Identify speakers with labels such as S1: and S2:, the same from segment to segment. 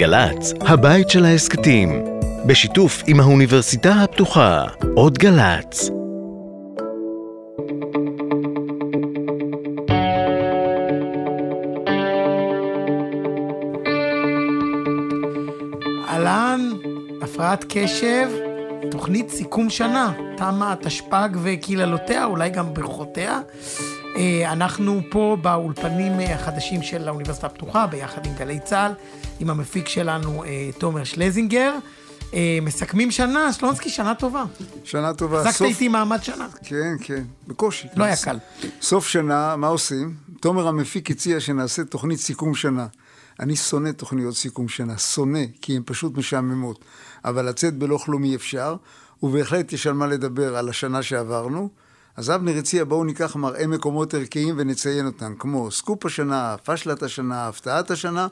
S1: גל"צ, הבית של ההסכתים, בשיתוף עם האוניברסיטה הפתוחה, עוד גל"צ.
S2: אהלן, הפרעת קשב, תוכנית סיכום שנה, תמה תשפ"ג וקללותיה, אולי גם ברכותיה. אה, אנחנו פה באולפנים אה, החדשים של האוניברסיטה הפתוחה, ביחד עם גלי צה"ל, עם המפיק שלנו אה, תומר שלזינגר. מסכמים שנה, שלונסקי, שנה טובה.
S3: שנה טובה.
S2: החזקת איתי מעמד שנה.
S3: כן, כן, בקושי.
S2: לא היה קל.
S3: סוף שנה, מה עושים? תומר המפיק הציע שנעשה תוכנית סיכום שנה. אני שונא תוכניות סיכום שנה, שונא, כי הן פשוט משעממות. אבל לצאת בלא כלום אי אפשר, ובהחלט יש על מה לדבר על השנה שעברנו. אז אבנר הציע, בואו ניקח מראה מקומות ערכיים ונציין אותם, כמו סקופ השנה, פשלת השנה, הפתעת השנה.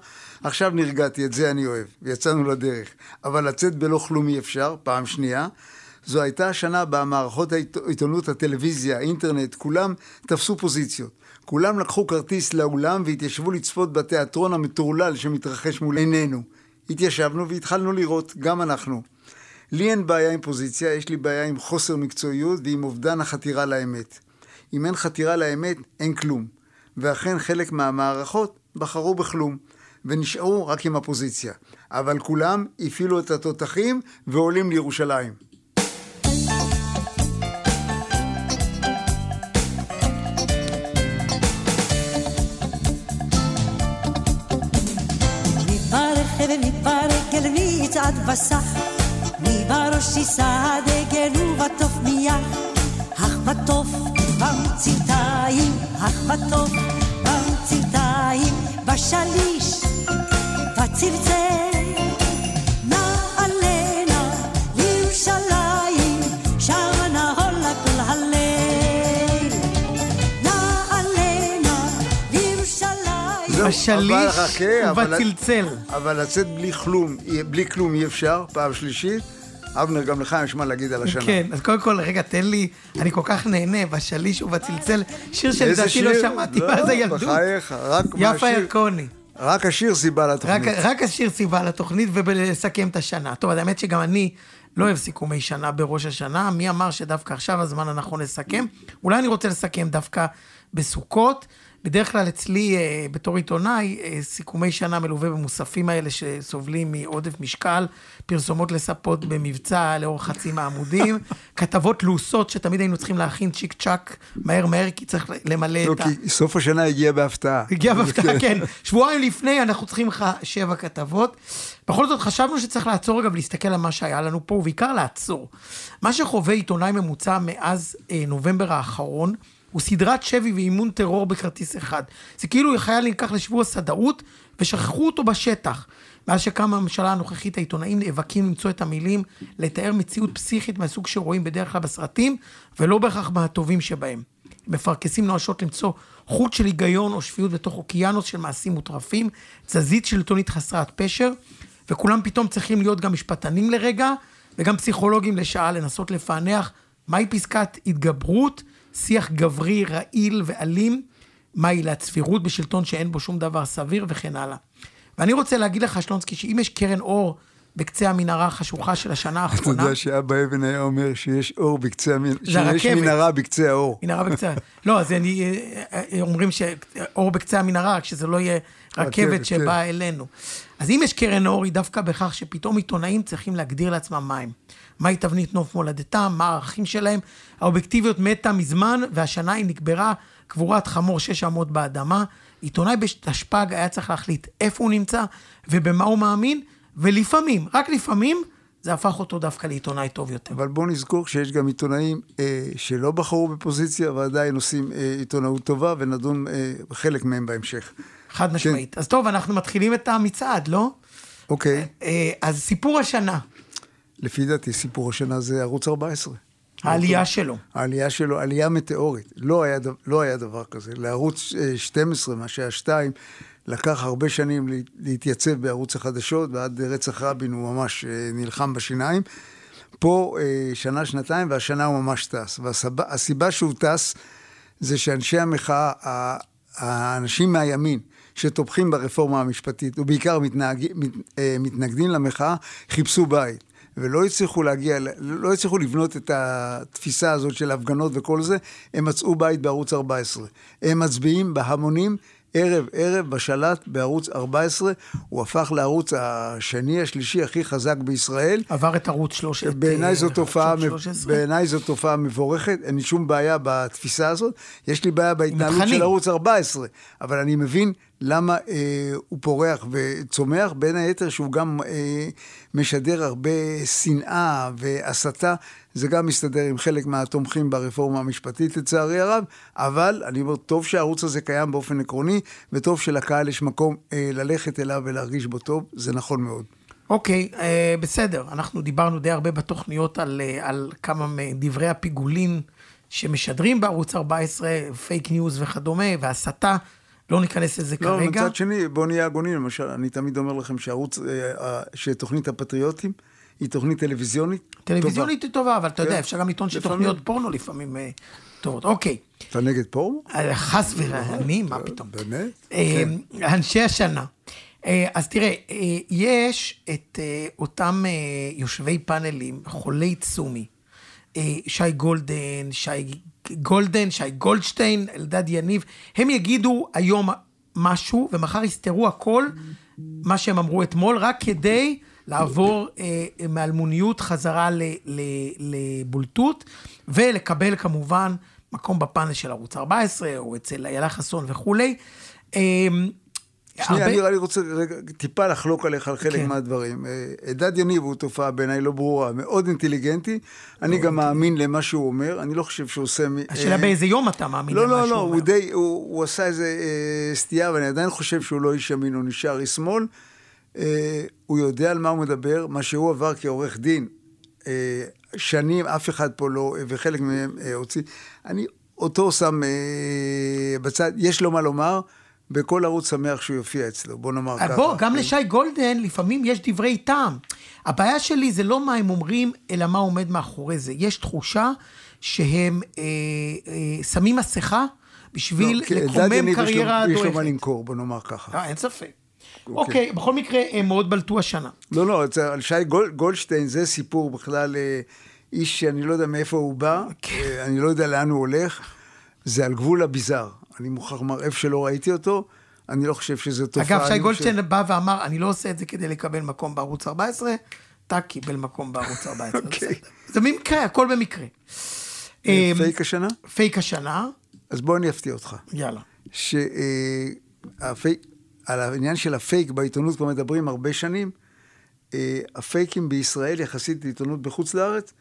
S3: עכשיו נרגעתי, את זה אני אוהב, ויצאנו לדרך. אבל לצאת בלא כלום אי אפשר, פעם שנייה. זו הייתה השנה בה מערכות העיתונות, הטלוויזיה, האינטרנט, כולם תפסו פוזיציות. כולם לקחו כרטיס לאולם והתיישבו לצפות בתיאטרון המטורלל שמתרחש מול עינינו. התיישבנו והתחלנו לראות, גם אנחנו. לי אין בעיה עם פוזיציה, יש לי בעיה עם חוסר מקצועיות ועם אובדן החתירה לאמת. אם אין חתירה לאמת, אין כלום. ואכן חלק מהמערכות בחרו בכלום, ונשארו רק עם הפוזיציה. אבל כולם הפעילו את התותחים ועולים לירושלים.
S4: ומתברגל מצעד בסך בראש יישא דגל ובתוף מיח, אך בתוף במצלתיים, אך בתוף במצלתיים, בשליש, בצלצל.
S2: בשליש ובצלצל.
S3: אבל לצאת בלי כלום, בלי כלום אי אפשר, פעם שלישית. אבנר, גם לך יש מה להגיד על השנה.
S2: כן, אז קודם כל, רגע, תן לי, אני כל כך נהנה, בשליש ובצלצל, שיר שלדעתי לא שמעתי
S3: לא,
S2: מאז הילדות.
S3: בחייך, רק
S2: יפה ירקוני.
S3: רק השיר סיבה לתוכנית.
S2: רק, רק השיר סיבה לתוכנית ולסכם את השנה. טוב, האמת שגם אני לא אוהב סיכומי שנה בראש השנה. מי אמר שדווקא עכשיו הזמן הנכון לסכם? אולי אני רוצה לסכם דווקא בסוכות. בדרך כלל אצלי, אה, בתור עיתונאי, אה, סיכומי שנה מלווה במוספים האלה שסובלים מעודף משקל, פרסומות לספות במבצע לאורך חצי מהעמודים, כתבות לעוסות שתמיד היינו צריכים להכין צ'יק צ'אק מהר מהר, כי צריך למלא
S3: לא,
S2: את ה...
S3: לא, כי סוף השנה הגיע בהפתעה.
S2: הגיע בהפתעה, כן. שבועיים לפני אנחנו צריכים לך שבע כתבות. בכל זאת, חשבנו שצריך לעצור רגע ולהסתכל על מה שהיה לנו פה, ובעיקר לעצור. מה שחווה עיתונאי ממוצע מאז אה, נובמבר האחרון, הוא סדרת שבי ואימון טרור בכרטיס אחד. זה כאילו חייל נלקח לשבוע סדאות ושכחו אותו בשטח. מאז שקמה הממשלה הנוכחית, העיתונאים נאבקים למצוא את המילים, לתאר מציאות פסיכית מהסוג שרואים בדרך כלל בסרטים, ולא בהכרח מהטובים שבהם. מפרכסים נואשות למצוא חוט של היגיון או שפיות בתוך אוקיינוס של מעשים מוטרפים, תזזית שלטונית חסרת פשר, וכולם פתאום צריכים להיות גם משפטנים לרגע, וגם פסיכולוגים לשעה לנסות לפענח מהי פסקת התגברות, שיח גברי, רעיל ואלים, מה עילת סבירות בשלטון שאין בו שום דבר סביר וכן הלאה. ואני רוצה להגיד לך, שלונסקי, שאם יש קרן אור בקצה המנהרה החשוכה של השנה האחרונה...
S3: אתה יודע שאבא אבן היה אומר שיש אור בקצה המנהרה, שיש מנהרה בקצה האור.
S2: מנהרה בקצה... לא, אז אני... אה, אה, אומרים שאור בקצה המנהרה, רק שזה לא יהיה רכבת שבאה כן. אלינו. אז אם יש קרן אור, היא דווקא בכך שפתאום עיתונאים צריכים להגדיר לעצמם מים. מהי תבנית נוף מולדתם, מה הערכים שלהם. האובייקטיביות מתה מזמן, והשנה היא נקברה קבורת חמור שש אמות באדמה. עיתונאי בתשפ"ג היה צריך להחליט איפה הוא נמצא ובמה הוא מאמין, ולפעמים, רק לפעמים, זה הפך אותו דווקא לעיתונאי טוב יותר.
S3: אבל בוא נזכור שיש גם עיתונאים אה, שלא בחרו בפוזיציה ועדיין עושים אה, עיתונאות טובה, ונדון אה, חלק מהם בהמשך.
S2: חד משמעית. כן. אז טוב, אנחנו מתחילים את המצעד, לא?
S3: אוקיי.
S2: אה, אז סיפור השנה.
S3: לפי דעתי, סיפור השנה זה ערוץ 14.
S2: העלייה שלו.
S3: העלייה שלו, עלייה מטאורית. לא היה, לא היה דבר כזה. לערוץ 12, אה, מה שהיה 2, לקח הרבה שנים להתייצב בערוץ החדשות, ועד רצח רבין הוא ממש אה, נלחם בשיניים. פה אה, שנה, שנתיים, והשנה הוא ממש טס. והסיבה שהוא טס זה שאנשי המחאה, האנשים מהימין, שתומכים ברפורמה המשפטית, ובעיקר מתנהג, מת, מתנגדים למחאה, חיפשו בית. ולא הצליחו להגיע, לא הצליחו לבנות את התפיסה הזאת של הפגנות וכל זה, הם מצאו בית בערוץ 14. הם מצביעים בהמונים ערב ערב בשלט בערוץ 14, הוא הפך לערוץ השני, השלישי הכי חזק בישראל.
S2: עבר את ערוץ 13.
S3: בעיניי זו תופעה, בעיניי זו תופעה מבורכת, אין לי שום בעיה בתפיסה הזאת, יש לי בעיה בהתנהלות של ערוץ 14, אבל אני מבין למה אה, הוא פורח וצומח, בין היתר שהוא גם אה, משדר הרבה שנאה והסתה, זה גם מסתדר עם חלק מהתומכים ברפורמה המשפטית לצערי הרב, אבל אני אומר, טוב שהערוץ הזה קיים באופן עקרוני, וטוב שלקהל יש מקום אה, ללכת אליו ולהרגיש בו טוב, זה נכון מאוד.
S2: אוקיי, אה, בסדר, אנחנו דיברנו די הרבה בתוכניות על, אה, על כמה מדברי הפיגולין שמשדרים בערוץ 14, fake news וכדומה, והסתה. לא ניכנס לזה לא, כרגע.
S3: לא, מצד שני, בואו נהיה הגונים, למשל, אני תמיד אומר לכם שערוץ, אה, שתוכנית הפטריוטים היא תוכנית טלוויזיונית
S2: טלוויזיונית היא טובה, אבל אתה יודע, כן. אפשר גם לטעון שתוכניות פורנו לפעמים אה, טובות. אוקיי.
S3: אתה נגד פורנו?
S2: אה, חס וחלילה, מה פתאום.
S3: באמת?
S2: כן. אנשי השנה. אז תראה, יש את אותם יושבי פאנלים, חולי צומי, שי גולדן, שי גולדן, שי גולדשטיין, אלדד יניב, הם יגידו היום משהו, ומחר יסתרו הכל, מה שהם אמרו אתמול, רק כדי לעבור אה, מאלמוניות חזרה ל, ל, לבולטות, ולקבל כמובן מקום בפאנל של ערוץ 14, או אצל איילה חסון וכולי. אה,
S3: שנייה, הרבה... אני, אני רוצה רגע, טיפה לחלוק עליך על חלק כן. מהדברים. אלדד אה, יניב הוא תופעה בעיניי לא ברורה, מאוד אינטליגנטי. אני גם מאמין למה שהוא אומר, אני לא חושב שהוא עושה...
S2: השאלה אה, באיזה יום אתה מאמין
S3: לא,
S2: למה
S3: לא,
S2: שהוא
S3: לא,
S2: אומר.
S3: לא, הוא די, הוא, הוא עשה איזה אה, סטייה, ואני עדיין חושב שהוא לא איש ימין, הוא נשאר איש שמאל. אה, הוא יודע על מה הוא מדבר, מה שהוא עבר כעורך דין. אה, שנים, אף אחד פה לא, וחלק מהם אה, הוציא. אני אותו שם אה, בצד, יש לו מה לומר. בכל ערוץ שמח שהוא יופיע אצלו, בוא נאמר
S2: ככה. בוא, גם לשי גולדן לפעמים יש דברי טעם. הבעיה שלי זה לא מה הם אומרים, אלא מה עומד מאחורי זה. יש תחושה שהם אה, אה, שמים מסכה בשביל לא, לקומם קריירה
S3: דועכת. יש לו מה למכור, בוא נאמר ככה.
S2: אה, אין ספק. אוקיי, אוקיי בכל מקרה, הם מאוד בלטו השנה.
S3: לא, לא, על שי גול, גולדשטיין זה סיפור בכלל, אה, איש שאני לא יודע מאיפה הוא בא, כן. אה, אני לא יודע לאן הוא הולך, זה על גבול הביזאר. אני מוכרח לומר, איפה שלא ראיתי אותו, אני לא חושב שזו תופעה.
S2: אגב, שי גולדשטיין ש... בא ואמר, אני לא עושה את זה כדי לקבל מקום בערוץ 14, אתה קיבל מקום בערוץ 14. אוקיי. זה במקרה, הכל במקרה.
S3: אה, אמ, פייק השנה?
S2: פייק השנה.
S3: אז בוא אני אפתיע אותך.
S2: יאללה.
S3: שהפייק, אה, על העניין של הפייק בעיתונות כבר מדברים הרבה שנים. אה, הפייקים בישראל, יחסית לעיתונות בחוץ לארץ,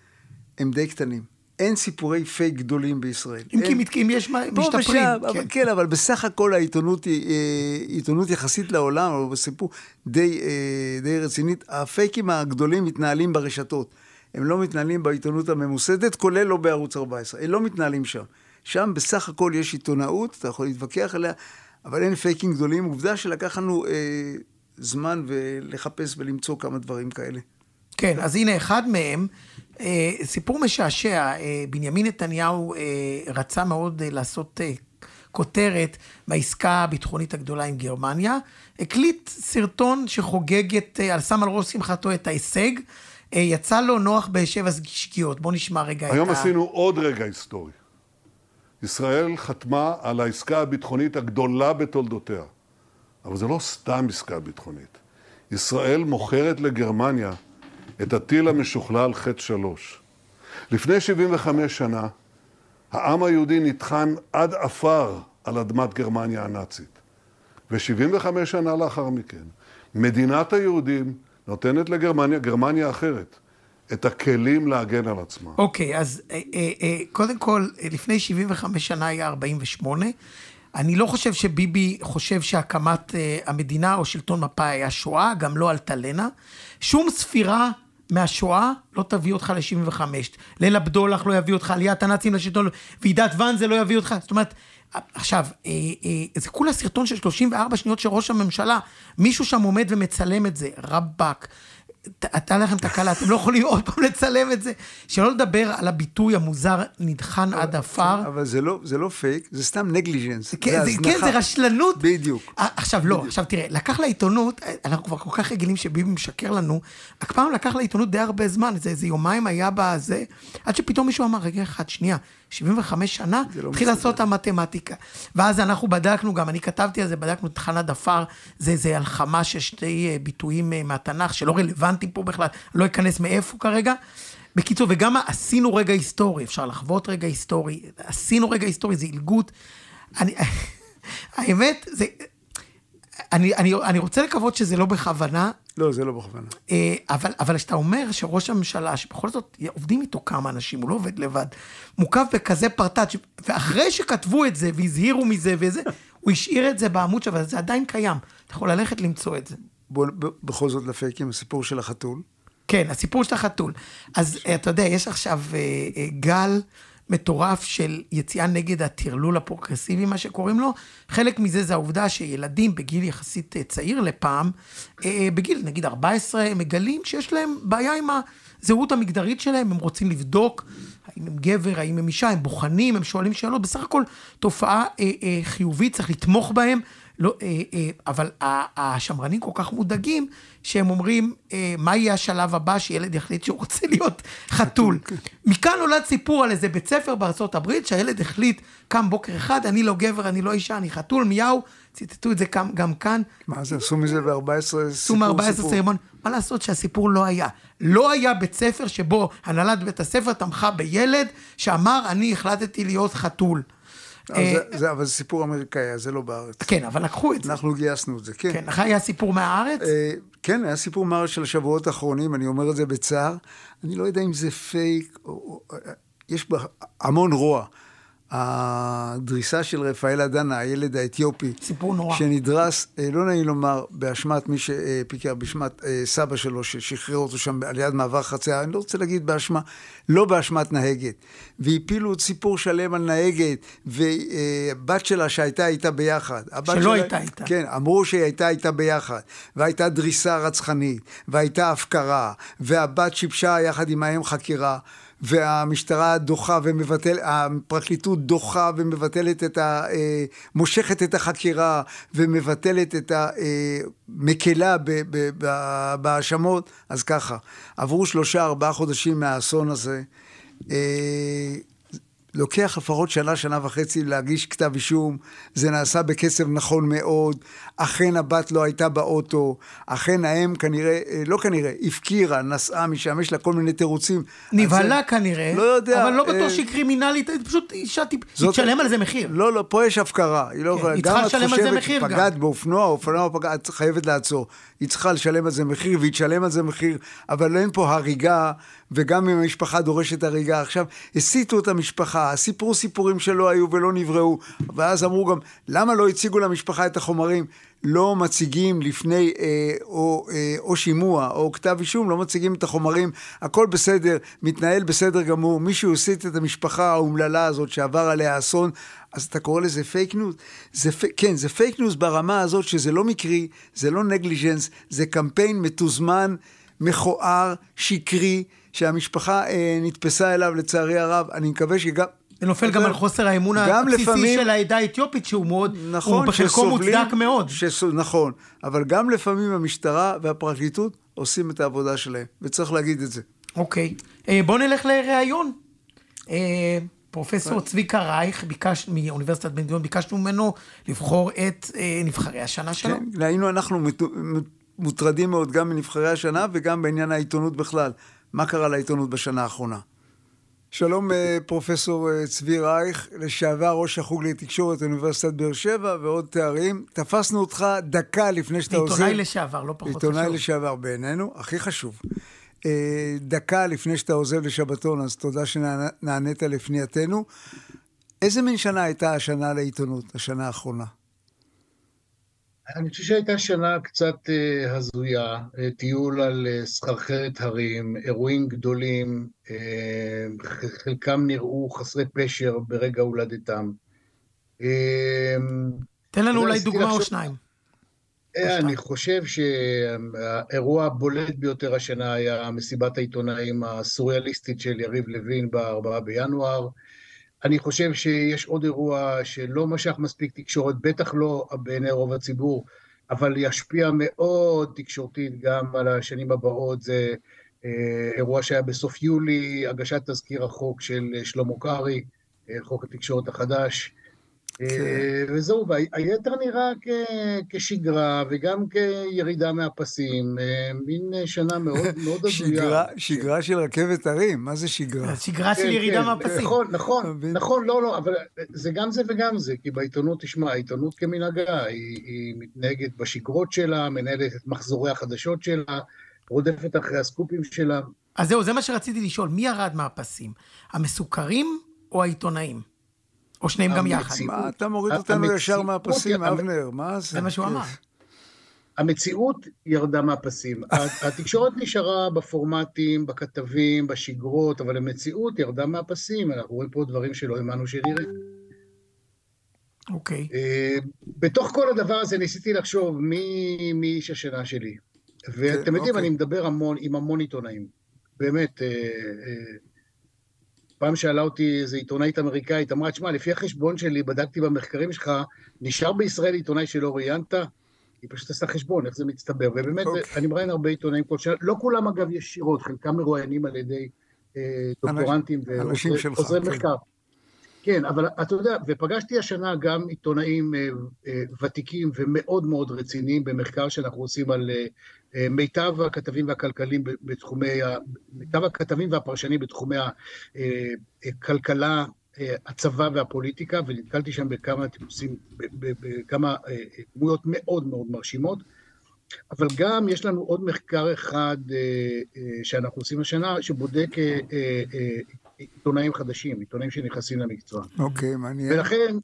S3: הם די קטנים. אין סיפורי פייק גדולים בישראל.
S2: אם
S3: אין...
S2: כי אם יש משתפרים.
S3: ושם, כן. אבל, כן, אבל בסך הכל העיתונות היא אה, עיתונות יחסית לעולם, אבל בסיפור די, אה, די רצינית. הפייקים הגדולים מתנהלים ברשתות. הם לא מתנהלים בעיתונות הממוסדת, כולל לא בערוץ 14. הם לא מתנהלים שם. שם בסך הכל יש עיתונאות, אתה יכול להתווכח עליה, אבל אין פייקים גדולים. עובדה שלקח לנו אה, זמן לחפש ולמצוא כמה דברים כאלה.
S2: כן, אז הנה אחד מהם, סיפור משעשע, אה, בנימין נתניהו אה, רצה מאוד לעשות כותרת בעסקה הביטחונית הגדולה עם גרמניה, הקליט סרטון שחוגג את, על שם על ראש שמחתו את ההישג, יצא לו נוח בשבע שגיאות. בואו נשמע רגע
S5: את ה... היום עשינו עוד רגע היסטורי. ישראל חתמה על העסקה הביטחונית הגדולה בתולדותיה. אבל זה לא סתם עסקה ביטחונית. ישראל מוכרת לגרמניה את הטיל המשוכלל חטא שלוש. לפני 75 שנה, העם היהודי נטחן עד עפר על אדמת גרמניה הנאצית. ו-75 שנה לאחר מכן, מדינת היהודים נותנת לגרמניה, גרמניה אחרת, את הכלים להגן על עצמה.
S2: אוקיי, okay, אז אה, אה, אה, קודם כל, לפני 75 שנה היה 48. אני לא חושב שביבי חושב שהקמת המדינה או שלטון מפא"י היה שואה, גם לא אלטלנה. שום ספירה מהשואה לא תביא אותך ל-75. ליל הבדולח לא יביא אותך, עליית הנאצים לשלטון, ועידת ואנזה לא יביא אותך. זאת אומרת, עכשיו, אה, אה, זה כולה סרטון של 34 שניות של ראש הממשלה. מישהו שם עומד ומצלם את זה, רבאק. הייתה לכם תקלה, אתם לא יכולים עוד פעם לצלם את זה. שלא לדבר על הביטוי המוזר, נדחן עד עפר.
S3: אבל זה לא, זה לא פייק, זה סתם נגליג'נס.
S2: כן, זה, כן, זה רשלנות.
S3: בדיוק.
S2: אה, עכשיו, לא, עכשיו תראה, לקח לעיתונות, אה, אנחנו כבר כל כך רגילים שביבי משקר לנו, רק פעם לקח לעיתונות די הרבה זמן, זה איזה יומיים היה בזה, עד שפתאום מישהו אמר, רגע אחד, שנייה, 75 שנה,
S3: לא
S2: התחיל לעשות את המתמטיקה. ואז אנחנו בדקנו גם, אני כתבתי על זה, בדקנו את חנה דפר, זה איזה הלחמה של שתי אה, ביטויים אה, מהתנ"ך, שלא רלוונטיים פה בכלל, לא אכנס מאיפה כרגע. בקיצור, וגם עשינו רגע היסטורי, אפשר לחוות רגע היסטורי, עשינו רגע היסטורי, זה עילגות. אני, האמת, זה... אני, אני, אני רוצה לקוות שזה לא בכוונה,
S3: לא, זה לא בכוונה.
S2: אה, אבל, אבל כשאתה אומר שראש הממשלה, שבכל זאת עובדים איתו כמה אנשים, הוא לא עובד לבד, מוקף בכזה פרטאץ', ואחרי שכתבו את זה והזהירו מזה וזה, הוא השאיר את זה בעמוד שלו, אבל זה עדיין קיים. אתה יכול ללכת למצוא את זה.
S3: בוא ב- בכל זאת לפייקים, הסיפור של החתול.
S2: כן, הסיפור של החתול. אז אה, אתה יודע, יש עכשיו אה, גל מטורף של יציאה נגד הטרלול הפרוגרסיבי, מה שקוראים לו. חלק מזה זה העובדה שילדים בגיל יחסית אה, צעיר לפעם, אה, בגיל נגיד 14, מגלים שיש להם בעיה עם הזהות המגדרית שלהם, הם רוצים לבדוק האם הם גבר, האם הם אישה, הם בוחנים, הם שואלים שאלות, בסך הכל תופעה אה, אה, חיובית, צריך לתמוך בהם. לא, אה, אה, אבל השמרנים כל כך מודאגים, שהם אומרים, אה, מה יהיה השלב הבא שילד יחליט שהוא רוצה להיות חתול. מכאן נולד סיפור על איזה בית ספר בארצות הברית, שהילד החליט, קם בוקר אחד, אני לא גבר, אני לא אישה, אני חתול, מיהו, ציטטו את זה גם, גם כאן.
S3: מה זה, עשו מזה ב-14 סיפור
S2: עשו מ-14 סרמון. מה לעשות שהסיפור לא היה. לא היה בית ספר שבו הנהלת בית הספר תמכה בילד שאמר, אני החלטתי להיות חתול.
S3: אבל זה- אבל זה סיפור אמריקאי, זה לא בארץ.
S2: כן, אבל לקחו את זה.
S3: אנחנו גייסנו את זה, כן.
S2: כן, לך היה סיפור מהארץ?
S3: אה, כן, היה סיפור מר של השבועות האחרונים, אני אומר את זה בצער. אני לא יודע אם זה פייק, או, אה, יש בה המון רוע. הדריסה של רפאל אדנה, הילד האתיופי,
S2: סיפור נורא.
S3: שנדרס, אה, לא נעים לומר, באשמת מי שפיקר, באשמת אה, סבא שלו, ששחרר אותו שם על יד מעבר חצייה, אני לא רוצה להגיד באשמה, לא באשמת נהגת. והפילו סיפור שלם על נהגת, ובת שלה שהייתה איתה ביחד.
S2: שלא
S3: שלה-
S2: הייתה איתה.
S3: כן, אמרו שהיא הייתה איתה ביחד, והייתה דריסה רצחנית, והייתה הפקרה, והבת שיבשה יחד עם האם חקירה, והמשטרה דוחה ומבטל, הפרקליטות דוחה ומבטלת את ה... אה, מושכת את החקירה ומבטלת את ב- ב- ב- בהאשמות, אז ככה, עברו שלושה ארבעה חודשים מהאסון הזה. לוקח לפחות שנה, שנה וחצי להגיש כתב אישום, זה נעשה בקצב נכון מאוד, אכן הבת לא הייתה באוטו, אכן האם כנראה, אה, לא כנראה, הפקירה, נסעה משם, יש לה כל מיני תירוצים.
S2: נבהלה
S3: זה-
S2: כנראה,
S3: לא יודע.
S2: אבל לא בטוח
S3: אה,
S2: שהיא קרימינלית, היא פשוט אישה טיפ... היא
S3: זאת-
S2: תשלם על זה מחיר.
S3: לא, לא, פה יש הפקרה. היא לא
S2: כן,
S3: יכולה,
S2: היא
S3: גם את חושבת. שפגעת באופנוע, אופנוע פגעת, את חייבת לעצור. היא צריכה לשלם על זה מחיר, והיא תשלם על זה מחיר, אבל אין פה הריגה, וגם אם המשפחה דורשת הריגה. עכשיו, הסיתו את המשפחה, סיפרו סיפורים שלא היו ולא נבראו, ואז אמרו גם, למה לא הציגו למשפחה את החומרים? לא מציגים לפני אה, או, אה, או שימוע או כתב אישום, לא מציגים את החומרים, הכל בסדר, מתנהל בסדר גמור, מישהו הסית את המשפחה האומללה הזאת שעבר עליה אסון, אז אתה קורא לזה fake news? זה, כן, זה fake news ברמה הזאת שזה לא מקרי, זה לא negligence, זה קמפיין מתוזמן, מכוער, שקרי, שהמשפחה אה, נתפסה אליו לצערי הרב, אני מקווה שגם...
S2: זה נופל גם על חוסר האמון הבסיסי
S3: לפעמים-
S2: של העדה האתיופית, שהוא מאוד,
S3: נכון,
S2: הוא בחלקו מוצדק מאוד.
S3: שס... נכון, אבל גם לפעמים המשטרה והפרקליטות עושים את העבודה שלהם, וצריך להגיד את זה.
S2: אוקיי. אה, בואו נלך לראיון. אה, פרופסור צביקה רייך, ביקש, מאוניברסיטת בן גוריון, ביקשנו ממנו לבחור את אה, נבחרי השנה שלו.
S3: כן, היינו אנחנו מוטרדים מאוד גם מנבחרי השנה וגם בעניין העיתונות בכלל. מה קרה לעיתונות בשנה האחרונה? שלום אה, פרופסור אה, צבי רייך, לשעבר ראש החוג לתקשורת אוניברסיטת באר שבע ועוד תארים. תפסנו אותך דקה לפני שאתה עוזב.
S2: עיתונאי לשעבר, לא פחות חשוב.
S3: עיתונאי לשעבר בעינינו, הכי חשוב. אה, דקה לפני שאתה עוזב לשבתון, אז תודה שנענית לפנייתנו. איזה מין שנה הייתה השנה לעיתונות, השנה האחרונה?
S6: אני חושב שהייתה שנה קצת אה, הזויה, אה, טיול על אה, סחרחרת הרים, אירועים גדולים, חלקם נראו חסרי פשר ברגע הולדתם.
S2: תן לנו אולי דוגמה או שניים.
S6: אני חושב שהאירוע הבולט ביותר השנה היה מסיבת העיתונאים הסוריאליסטית של יריב לוין ב-4 בינואר. אני חושב שיש עוד אירוע שלא משך מספיק תקשורת, בטח לא בעיני רוב הציבור, אבל ישפיע מאוד תקשורתית גם על השנים הבאות, זה אה, אירוע שהיה בסוף יולי, הגשת תזכיר החוק של שלמה קרעי, אה, חוק התקשורת החדש. אה, כן. וזהו, והיתר נראה כשגרה וגם כירידה מהפסים, מין שנה מאוד מאוד הזויה.
S3: שגרה של רכבת הרים, מה זה שגרה?
S2: שגרה של כן, ירידה כן, מהפסים.
S6: נכון, נכון, נכון, לא, לא, אבל זה גם זה וגם זה, כי בעיתונות, תשמע, העיתונות כמנהגה, היא מתנהגת בשגרות שלה, מנהלת את מחזורי החדשות שלה, רודפת אחרי הסקופים שלה.
S2: אז זהו, זה מה שרציתי לשאול, מי ירד מהפסים? המסוקרים או העיתונאים? או שניהם גם יחד?
S3: מה, אתה מוריד אותנו ישר מהפסים, אבנר, מה זה?
S2: זה מה שהוא אמר.
S6: המציאות ירדה מהפסים. התקשורת נשארה בפורמטים, בכתבים, בשגרות, אבל המציאות ירדה מהפסים. אנחנו רואים פה דברים שלא האמנו שנראה.
S2: אוקיי.
S6: אה, בתוך כל הדבר הזה ניסיתי לחשוב מי איש השנה שלי. ואתם יודעים, אוקיי. אני מדבר המון עם המון עיתונאים. באמת, אה, אה, פעם שאלה אותי איזו עיתונאית אמריקאית, אמרה, תשמע, לפי החשבון שלי, בדקתי במחקרים שלך, נשאר בישראל עיתונאי שלא ראיינת? היא פשוט עשתה חשבון, איך זה מצטבר. ובאמת, אוקיי. אני מראיין הרבה עיתונאים כל שנה, לא כולם אגב ישירות, חלקם מרואיינים על ידי אה, דוקטורנטים ועוזרי כן. מחקר. כן, אבל אתה יודע, ופגשתי השנה גם עיתונאים אה, אה, ותיקים ומאוד מאוד רציניים במחקר שאנחנו עושים על אה, מיטב הכתבים והכלכלים בתחומי, מיטב הכתבים והפרשנים בתחומי הכלכלה, הצבא והפוליטיקה, ונתקלתי שם בכמה טיפוסים, בכמה דמויות מאוד מאוד מרשימות. אבל גם יש לנו עוד מחקר אחד שאנחנו עושים השנה, שבודק עיתונאים חדשים, עיתונאים שנכנסים למקצוע.
S3: אוקיי, מעניין.
S6: ולכן...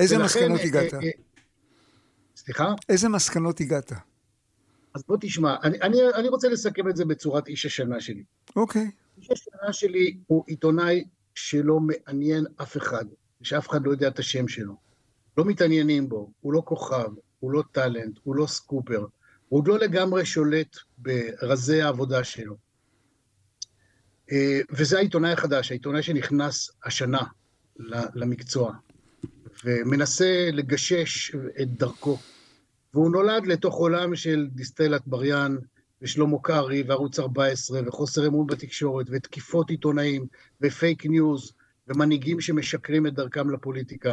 S3: איזה ולכן, מסקנות אה, הגעת? אה, אה,
S6: סליחה?
S3: איזה מסקנות הגעת?
S6: אז בוא תשמע, אני, אני, אני רוצה לסכם את זה בצורת איש השנה שלי.
S3: אוקיי.
S6: איש השנה שלי הוא עיתונאי שלא מעניין אף אחד, שאף אחד לא יודע את השם שלו. לא מתעניינים בו, הוא לא כוכב, הוא לא טאלנט, הוא לא סקופר, הוא עוד לא לגמרי שולט ברזי העבודה שלו. אה, וזה העיתונאי החדש, העיתונאי שנכנס השנה למקצוע, ומנסה לגשש את דרכו. והוא נולד לתוך עולם של דיסטל אטבריאן, ושלמה קרעי, וערוץ 14, וחוסר אמון בתקשורת, ותקיפות עיתונאים, ו fake news, ומנהיגים שמשקרים את דרכם לפוליטיקה.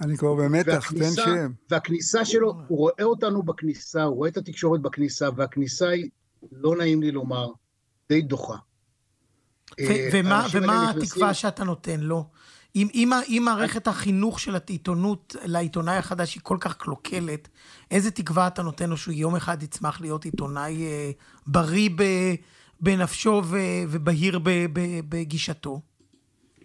S3: אני כבר במתח, תן שם.
S6: והכניסה שלו, הוא רואה אותנו בכניסה, הוא רואה את התקשורת בכניסה, והכניסה היא, לא נעים לי לומר, די דוחה.
S2: אה, ומה, ומה התקווה שאתה נותן לו? אם, אם, אם מערכת החינוך של העיתונות לעיתונאי החדש היא כל כך קלוקלת, איזה תקווה אתה נותן לו שהוא יום אחד יצמח להיות עיתונאי אה, בריא ב, בנפשו ו, ובהיר ב, ב, בגישתו?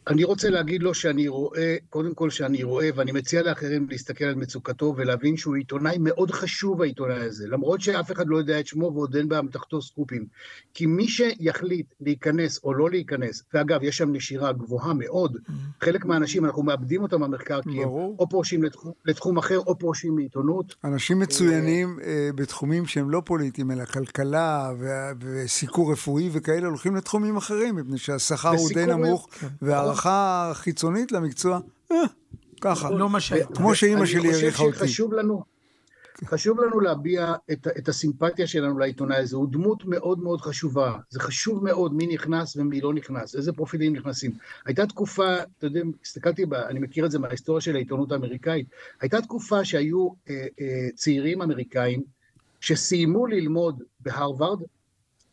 S6: אני רוצה להגיד לו שאני רואה, קודם כל שאני רואה, ואני מציע לאחרים להסתכל על מצוקתו ולהבין שהוא עיתונאי מאוד חשוב, העיתונאי הזה, למרות שאף אחד לא יודע את שמו ועוד אין באמתחתו סקופים. כי מי שיחליט להיכנס או לא להיכנס, ואגב, יש שם נשירה גבוהה מאוד, mm-hmm. חלק מהאנשים, אנחנו מאבדים אותם במחקר, כי הם או פורשים לתחום, לתחום אחר או פורשים מעיתונות.
S3: אנשים מצוינים אה, בתחומים שהם לא פוליטיים, אלא כלכלה וסיקור רפואי וכאלה, הולכים לתחומים אחרים, מפני שהשכר הוא די נמוך, כן. הערכה חיצונית למקצוע, אה, ככה. לא מה שהיה. כמו שאימא שלי העריכה אותי.
S6: אני חושב שחשוב לנו, חשוב לנו להביע את, את הסימפתיה שלנו לעיתונאי הזה, הוא דמות מאוד מאוד חשובה, זה חשוב מאוד מי נכנס ומי לא נכנס, איזה פרופילים נכנסים. הייתה תקופה, אתה יודע, הסתכלתי, בה, אני מכיר את זה מההיסטוריה של העיתונות האמריקאית, הייתה תקופה שהיו אה, אה, צעירים אמריקאים שסיימו ללמוד בהרווארד,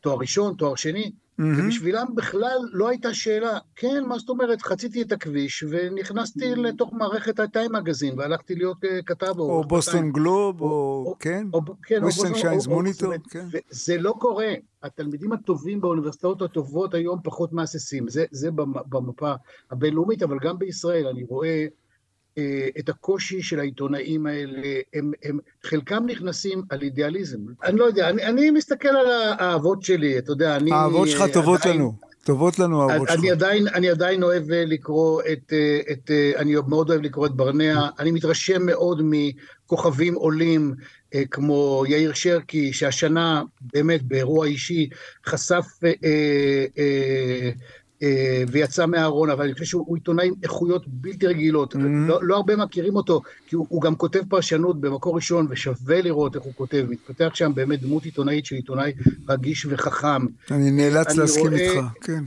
S6: תואר ראשון, תואר שני. ובשבילם בכלל לא הייתה שאלה, כן, מה זאת אומרת, חציתי את הכביש ונכנסתי mm-hmm. לתוך מערכת הטיים מגזין והלכתי להיות uh, כתב
S3: או... או בוסטון גלוב, או, או, כן, או, כן, ווסטון שיינס מוניטור, כן.
S6: זה לא קורה. התלמידים הטובים באוניברסיטאות הטובות היום פחות מהססים. זה, זה במפה הבינלאומית, אבל גם בישראל אני רואה אה, את הקושי של העיתונאים האלה, הם, הם חלקם נכנסים על אידיאליזם. אני לא יודע, אני, אני מסתכל על האהבות שלי, אתה יודע, אני...
S3: האהבות שלך טובות עדיין, לנו, טובות לנו האהבות שלך.
S6: אני עדיין, אני עדיין אוהב אה, לקרוא את, אה, את... אני מאוד אוהב לקרוא את ברנע, אני מתרשם מאוד מכוכבים עולים, אה, כמו יאיר שרקי, שהשנה באמת באירוע אישי חשף אה, אה, אה, ויצא מהארון, אבל אני חושב שהוא עיתונאי עם איכויות בלתי רגילות. Mm-hmm. לא, לא הרבה מכירים אותו, כי הוא, הוא גם כותב פרשנות במקור ראשון, ושווה לראות איך הוא כותב. מתפתח שם באמת דמות עיתונאית של עיתונאי רגיש וחכם.
S3: אני נאלץ להסכים רואה, איתך, כן.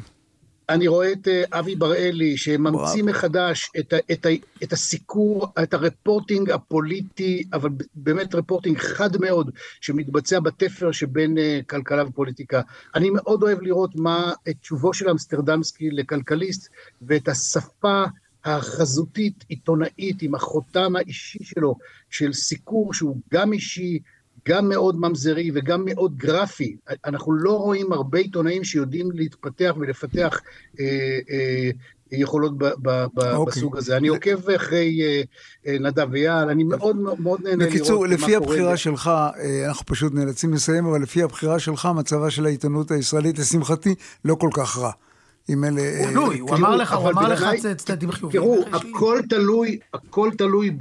S6: אני רואה את אה, אבי בראלי, שממציא מחדש את, ה, את, ה, את הסיקור, את הרפורטינג הפוליטי, אבל באמת רפורטינג חד מאוד, שמתבצע בתפר שבין uh, כלכלה ופוליטיקה. אני מאוד אוהב לראות מה את תשובו של אמסטרדמסקי לכלכליסט, ואת השפה החזותית, עיתונאית, עם החותם האישי שלו, של סיקור שהוא גם אישי, גם מאוד ממזרי וגם מאוד גרפי. אנחנו לא רואים הרבה עיתונאים שיודעים להתפתח ולפתח אה, אה, יכולות ב, ב, ב, okay. אוקיי. בסוג הזה. אני עוקב אחרי אה, אה, נדב אייל, אני מאוד מאוד נהנה
S3: בקיצור, לראות מה קורה. בקיצור, לפי הבחירה שלך, אה, אנחנו פשוט נאלצים לסיים, אבל לפי הבחירה שלך, מצבה של העיתונות הישראלית, לשמחתי, לא כל כך רע.
S2: עם אלה... הוא תלוי, הוא אמר לך, הוא אמר לך צדדים חיוביים.
S6: תראו, הכל תלוי, הכל תלוי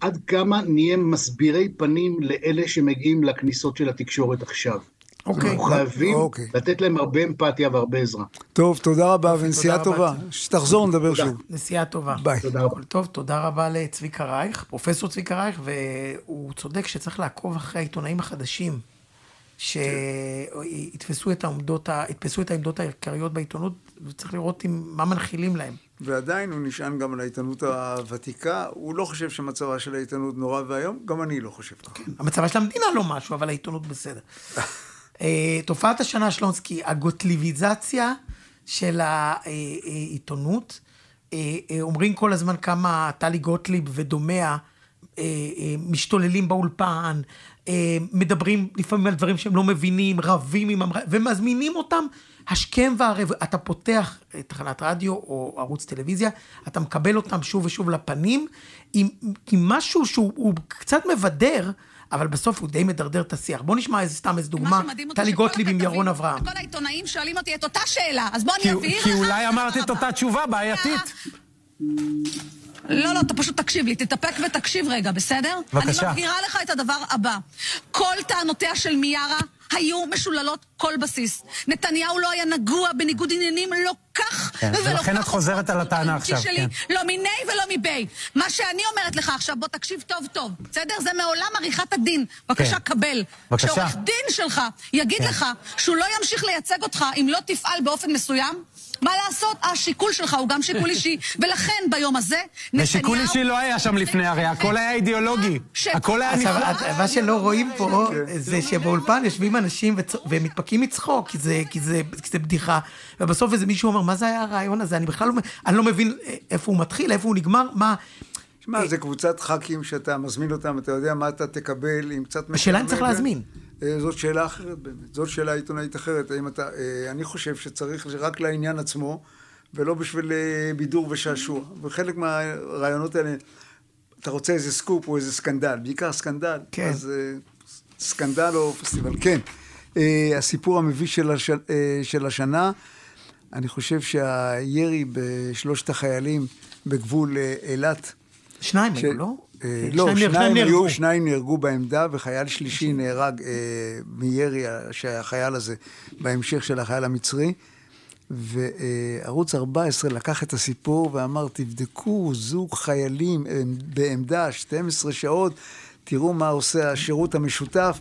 S6: עד כמה נהיה מסבירי פנים לאלה שמגיעים לכניסות של התקשורת עכשיו. אוקיי. אנחנו חייבים אוקיי. לתת להם הרבה אמפתיה והרבה עזרה.
S3: טוב, תודה רבה ונסיעה טובה. שתחזור, נדבר שוב.
S2: נסיעה טובה.
S3: ביי. תודה
S2: רבה. טוב, תודה רבה לצביקה רייך, פרופסור צביקה רייך, והוא צודק שצריך לעקוב אחרי העיתונאים החדשים. שיתפסו את העמדות, יתפסו את העמדות העיקריות בעיתונות, וצריך לראות עם, מה מנחילים להם.
S3: ועדיין הוא נשען גם על העיתונות הוותיקה, הוא לא חושב שמצבה של העיתונות נורא ואיום, גם אני לא חושב ככה. כן,
S2: המצבה של המדינה לא משהו, אבל העיתונות בסדר. אה, תופעת השנה שלונסקי, הגוטליביזציה של העיתונות, אה, אה, אומרים כל הזמן כמה טלי גוטליב ודומיה משתוללים באולפן, מדברים לפעמים על דברים שהם לא מבינים, רבים עם המ... ומזמינים אותם השכם והערב. אתה פותח תחנת רדיו או ערוץ טלוויזיה, אתה מקבל אותם שוב ושוב לפנים, עם, עם משהו שהוא קצת מבדר. אבל בסוף הוא די מדרדר את השיח. בוא נשמע איזה סתם איזה דוגמה, טלי גוטליב עם ירון אברהם.
S7: כל העיתונאים שואלים אותי את אותה שאלה, אז בוא אני אבהיר לך.
S2: כי אולי אמרת את אותה תשובה בעייתית.
S7: לא, לא, אתה פשוט תקשיב לי, תתאפק ותקשיב רגע, בסדר? בבקשה. אני מבהירה לך את הדבר הבא. כל טענותיה של מיארה היו משוללות כל בסיס. נתניהו לא היה נגוע בניגוד עניינים לא כך
S2: כן, ולא כך. ולכן את חוזרת על הטענה עכשיו,
S7: שלי, כן. לא מיני ולא מבי. מה שאני אומרת לך עכשיו, בוא תקשיב טוב טוב, בסדר? זה מעולם עריכת הדין. בבקשה, כן. קבל. בבקשה. שעורך דין שלך יגיד כן. לך שהוא לא ימשיך לייצג אותך אם לא תפעל באופן מסוים, מה לעשות? השיקול שלך הוא גם שיקול אישי, ולכן ביום הזה,
S2: נתניהו... ושיקול אישי לא היה שם לפני הרי, הכל היה אידיאולוגי. הכל היה נפלא. מה שלא רואים פה, זה שבאולפן יושבים אנשים ומתפקים מצחוק, כי זה בדיחה, ובסוף איזה מישהו אומר, מה זה היה הרעיון הזה? אני בכלל לא, לא מבין איפה הוא מתחיל, איפה הוא נגמר, מה...
S3: שמע, זה קבוצת ח"כים שאתה מזמין אותם, אתה יודע מה אתה תקבל, עם קצת...
S2: השאלה אם צריך להזמין.
S3: אה, זאת שאלה אחרת באמת, זאת שאלה עיתונאית אחרת. האם אתה, אה, אני חושב שצריך רק לעניין עצמו, ולא בשביל אה, בידור ושעשוע. וחלק מהרעיונות האלה, אתה רוצה איזה סקופ או איזה סקנדל, בעיקר סקנדל. כן. אז סקנדל או פסטיבל, כן. הסיפור המביש של, הש... של השנה, אני חושב שהירי בשלושת החיילים בגבול אילת,
S2: שניים היו, לא?
S3: אה, לא, שניים היו, שניים נהרגו בעמדה, וחייל שלישי נהרג אה, מירי שהחייל הזה, בהמשך של החייל המצרי. וערוץ 14 לקח את הסיפור ואמר, תבדקו זוג חיילים בעמדה 12 שעות, תראו מה עושה השירות המשותף.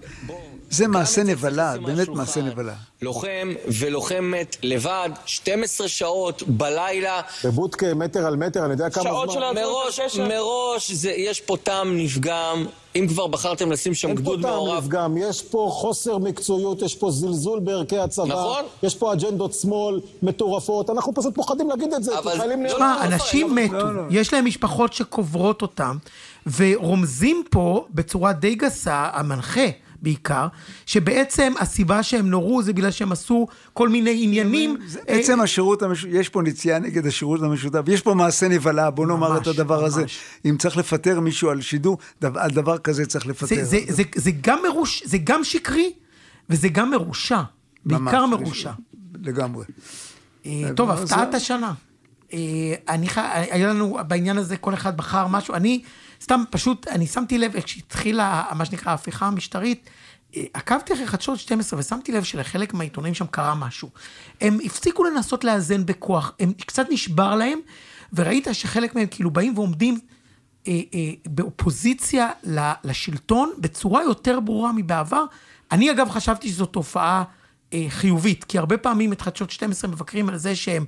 S3: זה מעשה נבלה, באמת מעשה נבלה.
S8: לוחם ולוחמת לבד, 12 שעות בלילה.
S9: בבודקה מטר על מטר, אני יודע כמה זמן.
S8: מראש, מראש, זה, יש פה טעם נפגם. אם כבר בחרתם לשים שם גדוד מעורב...
S9: אין פה טעם נפגם, יש פה חוסר מקצועיות, יש פה זלזול בערכי הצבא.
S8: נכון.
S9: יש פה אג'נדות שמאל מטורפות, אנחנו פשוט פוחדים להגיד את זה.
S2: אבל... תשמע, אנשים מתו, לא, לא. יש להם משפחות שקוברות אותם, ורומזים פה בצורה די גסה, המנחה. בעיקר, שבעצם הסיבה שהם נורו זה בגלל שהם עשו כל מיני עניינים.
S3: אה, עצם השירות המשותף, יש פה נציאה נגד השירות המשותף, יש פה מעשה נבלה, בוא נאמר את הדבר הזה. אם צריך לפטר מישהו על שידור, על דבר כזה צריך לפטר.
S2: זה גם מרוש, זה גם שקרי וזה גם מרושע, בעיקר מרושע.
S3: לגמרי.
S2: אה, טוב, הפתעת השנה. אה, אני, היה לנו בעניין הזה, כל אחד בחר משהו. אני סתם, פשוט, אני שמתי לב, כשהתחילה, מה שנקרא, ההפיכה המשטרית, עקבתי אחרי חדשות 12 ושמתי לב שלחלק מהעיתונאים שם קרה משהו. הם הפסיקו לנסות לאזן בכוח, הם קצת נשבר להם, וראית שחלק מהם כאילו באים ועומדים אה, אה, באופוזיציה לשלטון בצורה יותר ברורה מבעבר. אני אגב חשבתי שזו תופעה אה, חיובית, כי הרבה פעמים את חדשות 12 מבקרים על זה שהם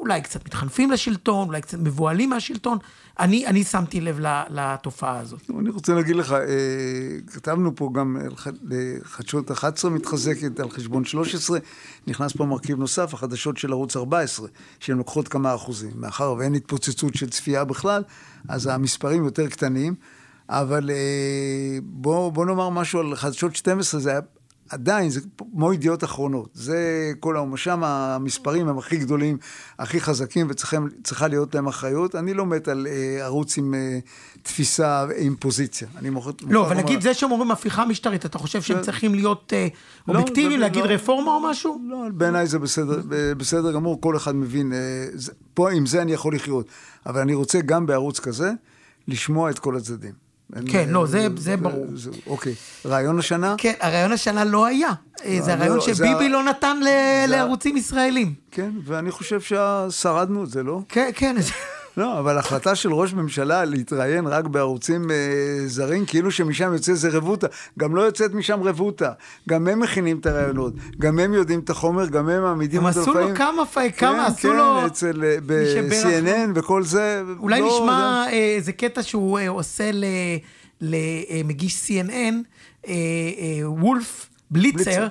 S2: אולי קצת מתחנפים לשלטון, אולי קצת מבוהלים מהשלטון. אני, אני שמתי לב לתופעה הזאת.
S3: אני רוצה להגיד לך, אה, כתבנו פה גם חדשות 11 מתחזקת על חשבון 13, נכנס פה מרכיב נוסף, החדשות של ערוץ 14, שהן לוקחות כמה אחוזים. מאחר ואין התפוצצות של צפייה בכלל, אז המספרים יותר קטנים. אבל בוא, בוא נאמר משהו על חדשות 12, זה היה עדיין, זה כמו ידיעות אחרונות. זה כל היום, שם המספרים הם הכי גדולים, הכי חזקים, וצריכה להיות להם אחריות. אני לא מת על אה, ערוץ עם אה, תפיסה, עם פוזיציה. אני מוכר...
S2: לא, אבל נגיד זה שהם אומרים הפיכה משטרית, אתה חושב שהם צריכים להיות אה, לא, אובייקטיביים, להגיד לא, רפורמה או משהו?
S3: לא, בעיניי זה בסדר, בסדר גמור, כל אחד מבין. אה, זה, פה עם זה אני יכול לחיות. אבל אני רוצה גם בערוץ כזה לשמוע את כל הצדדים.
S2: כן, לא, זה, זה ברור.
S3: אוקיי. רעיון השנה?
S2: כן, הרעיון השנה לא היה. אה, זה הרעיון לא, שביבי לא נתן לערוצים ישראלים.
S3: כן, ואני חושב ששרדנו את זה, לא?
S2: כן, כן.
S3: לא, אבל החלטה של ראש ממשלה להתראיין רק בערוצים אה, זרים, כאילו שמשם יוצא איזה רבותא. גם לא יוצאת משם רבותא. גם הם מכינים את הרעיונות, גם הם יודעים את החומר, גם הם מעמידים
S2: אותו לפעמים. הם עשו לו כמה, פי, כמה כן, עשו כן, לו...
S3: כן, אצל, אה, ב-CNN וכל זה.
S2: אולי לא, נשמע זה... אה, איזה קטע שהוא אה, עושה למגיש CNN, אה, אה, וולף בליצר. בליצר.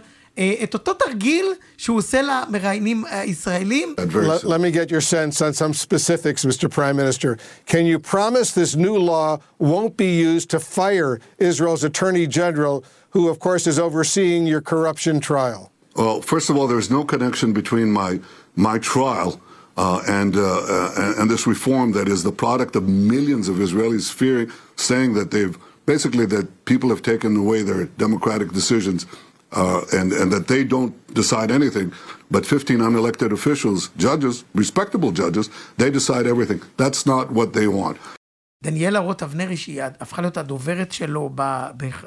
S2: את אותו תרגיל שהוא עושה למראיינים הישראלים.
S10: Let, let me get your sense on some specifics, Mr. Prime Minister. Can you promise this new law won't be used to fire Israel's Attorney General, who of course is overseeing your corruption trial?
S5: Well, first of all, there's no connection between my, my trial uh, and, uh, uh, and this reform that is the product of millions of Israelis fearing, saying that they've basically that people have taken away their democratic decisions uh, and, and that they don't decide anything, but 15 unelected officials, judges, respectable judges, they decide everything. That's not what they want.
S2: דניאלה רוט אבנרי, שהיא הפכה להיות הדוברת שלו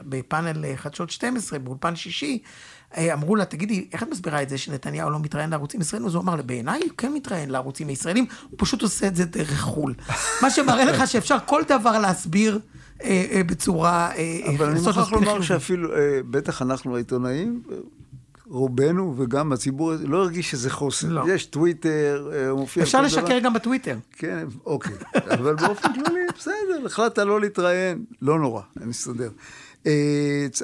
S2: בפאנל חדשות 12, באולפן שישי, אמרו לה, תגידי, איך את מסבירה את זה שנתניהו לא מתראיין לערוצים ישראלים? אז הוא אמר בעיניי הוא כן מתראיין לערוצים הישראלים, הוא פשוט עושה את זה דרך חו"ל. מה שמראה לך שאפשר כל דבר להסביר אה, אה, בצורה...
S3: אה, אבל אני מוכרח לומר שאפילו, בטח אנחנו העיתונאים, רובנו וגם הציבור לא הרגיש שזה חוסר. לא. יש טוויטר,
S2: מופיע... אפשר לשקר דבר. גם בטוויטר.
S3: כן, אוקיי. אבל באופן כללי, בסדר, החלטת לא להתראיין, לא נורא, אני אסתדר.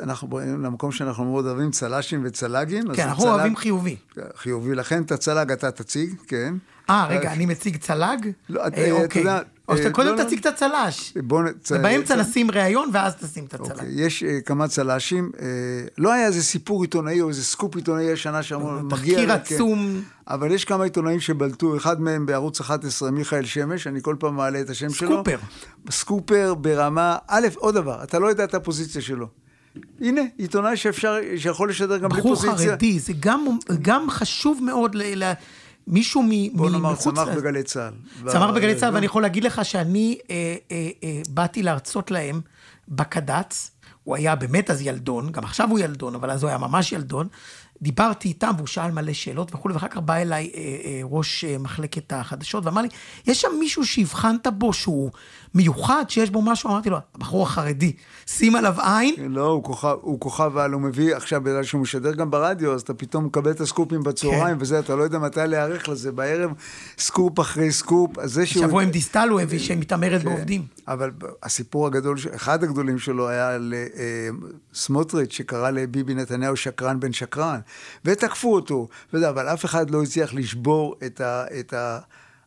S3: אנחנו באים למקום שאנחנו מאוד אוהבים, צל"שים וצל"גים.
S2: כן, אנחנו אוהבים חיובי.
S3: חיובי, לכן את הצל"ג אתה תציג, כן.
S2: אה, רגע, אני מציג צל"ג? לא, אתה אוקיי. יודע... או שאתה אה, קודם לא, לא. תציג את הצל"ש. ובאמצע נשים ראיון, ואז תשים את הצל"ש. אוקיי,
S3: יש אה, כמה צל"שים. אה, לא היה איזה סיפור עיתונאי או איזה סקופ עיתונאי השנה שאמרו,
S2: מגיע... תחקיר כן. עצום.
S3: אבל יש כמה עיתונאים שבלטו, אחד מהם בערוץ 11, מיכאל שמש, אני כל פעם מעלה את השם שלו.
S2: סקופר.
S3: סקופר ברמה... א', עוד דבר, אתה לא יודע את הפוזיציה שלו. הנה, עיתונאי שאפשר, שיכול לשדר גם בלי פוזיציה.
S2: בחור חרדי, זה גם, גם חשוב מאוד ל... ל מישהו מחוץ...
S3: בוא נאמר, צמח בגלי צה"ל.
S2: צמח בגלי צה"ל, ואני יכול להגיד לך שאני אה, אה, אה, באתי להרצות להם בקד"צ, הוא היה באמת אז ילדון, גם עכשיו הוא ילדון, אבל אז הוא היה ממש ילדון, דיברתי איתם והוא שאל מלא שאלות וכולי, ואחר כך בא אליי אה, אה, ראש אה, מחלקת החדשות ואמר לי, יש שם מישהו שהבחנת בו שהוא מיוחד, שיש בו משהו? אמרתי לו, הבחור החרדי, שים עליו עין.
S3: לא, הוא כוכב, הוא כוכב על, הוא מביא עכשיו, בגלל שהוא משדר גם ברדיו, אז אתה פתאום מקבל את הסקופים בצהריים כן. וזה, אתה לא יודע מתי להיערך לזה, בערב סקופ אחרי סקופ, אז זה
S2: שהוא... שבוע עם דיסטל הוא הביא שמתעמרת כן, בעובדים.
S3: אבל הסיפור הגדול, אחד הגדולים שלו היה לסמוטריץ', שקרא לביבי נתניהו שקרן בן שקרן. ותקפו אותו, וזה, אבל אף אחד לא הצליח לשבור את, ה, את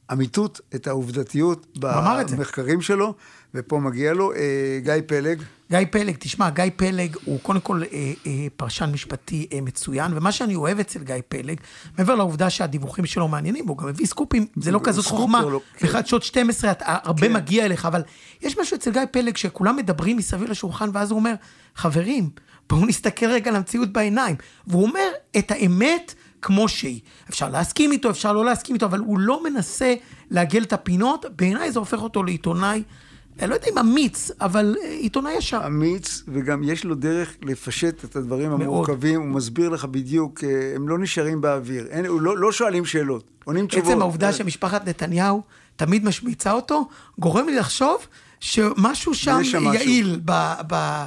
S3: האמיתות, את העובדתיות במחקרים שלו, ופה מגיע לו. אה, גיא פלג.
S2: גיא פלג, תשמע, גיא פלג הוא קודם כל אה, אה, פרשן משפטי אה, מצוין, ומה שאני אוהב אצל גיא פלג, מעבר לעובדה שהדיווחים שלו מעניינים, הוא גם מביא סקופים, זה לא כזאת חוכמה, לא, כן. בחדשות 12 אתה, הרבה כן. מגיע אליך, אבל יש משהו אצל גיא פלג שכולם מדברים מסביב לשולחן, ואז הוא אומר, חברים, בואו נסתכל רגע על המציאות בעיניים. והוא אומר את האמת כמו שהיא. אפשר להסכים איתו, אפשר לא להסכים איתו, אבל הוא לא מנסה לעגל את הפינות. בעיניי זה הופך אותו לעיתונאי אני לא יודע אם אמיץ, אבל אה, עיתונאי ישר.
S3: אמיץ, וגם יש לו דרך לפשט את הדברים המורכבים, הוא מסביר לך בדיוק, אה, הם לא נשארים באוויר, אין, לא, לא שואלים שאלות, עונים תשובות.
S2: עצם העובדה שמשפחת נתניהו תמיד משמיצה אותו, גורם לי לחשוב שמשהו שם יעיל ב... ב...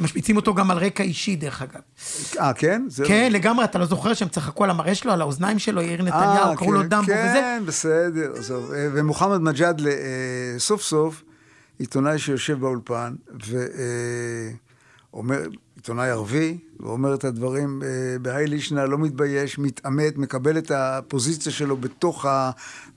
S2: משמיצים אותו גם על רקע אישי, דרך אגב.
S3: אה, כן?
S2: כן, לא... לגמרי, אתה לא זוכר שהם צחקו על המראה שלו, על האוזניים שלו, יאיר נתניהו, קראו
S3: כן,
S2: לו דמבו
S3: כן,
S2: וזה.
S3: כן, בסדר, עזוב. ומוחמד מג'אדלה, סוף סוף, עיתונאי שיושב באולפן, ואומר, עיתונאי ערבי, ואומר את הדברים בהאי לישנה, לא מתבייש, מתעמת, מקבל את הפוזיציה שלו בתוך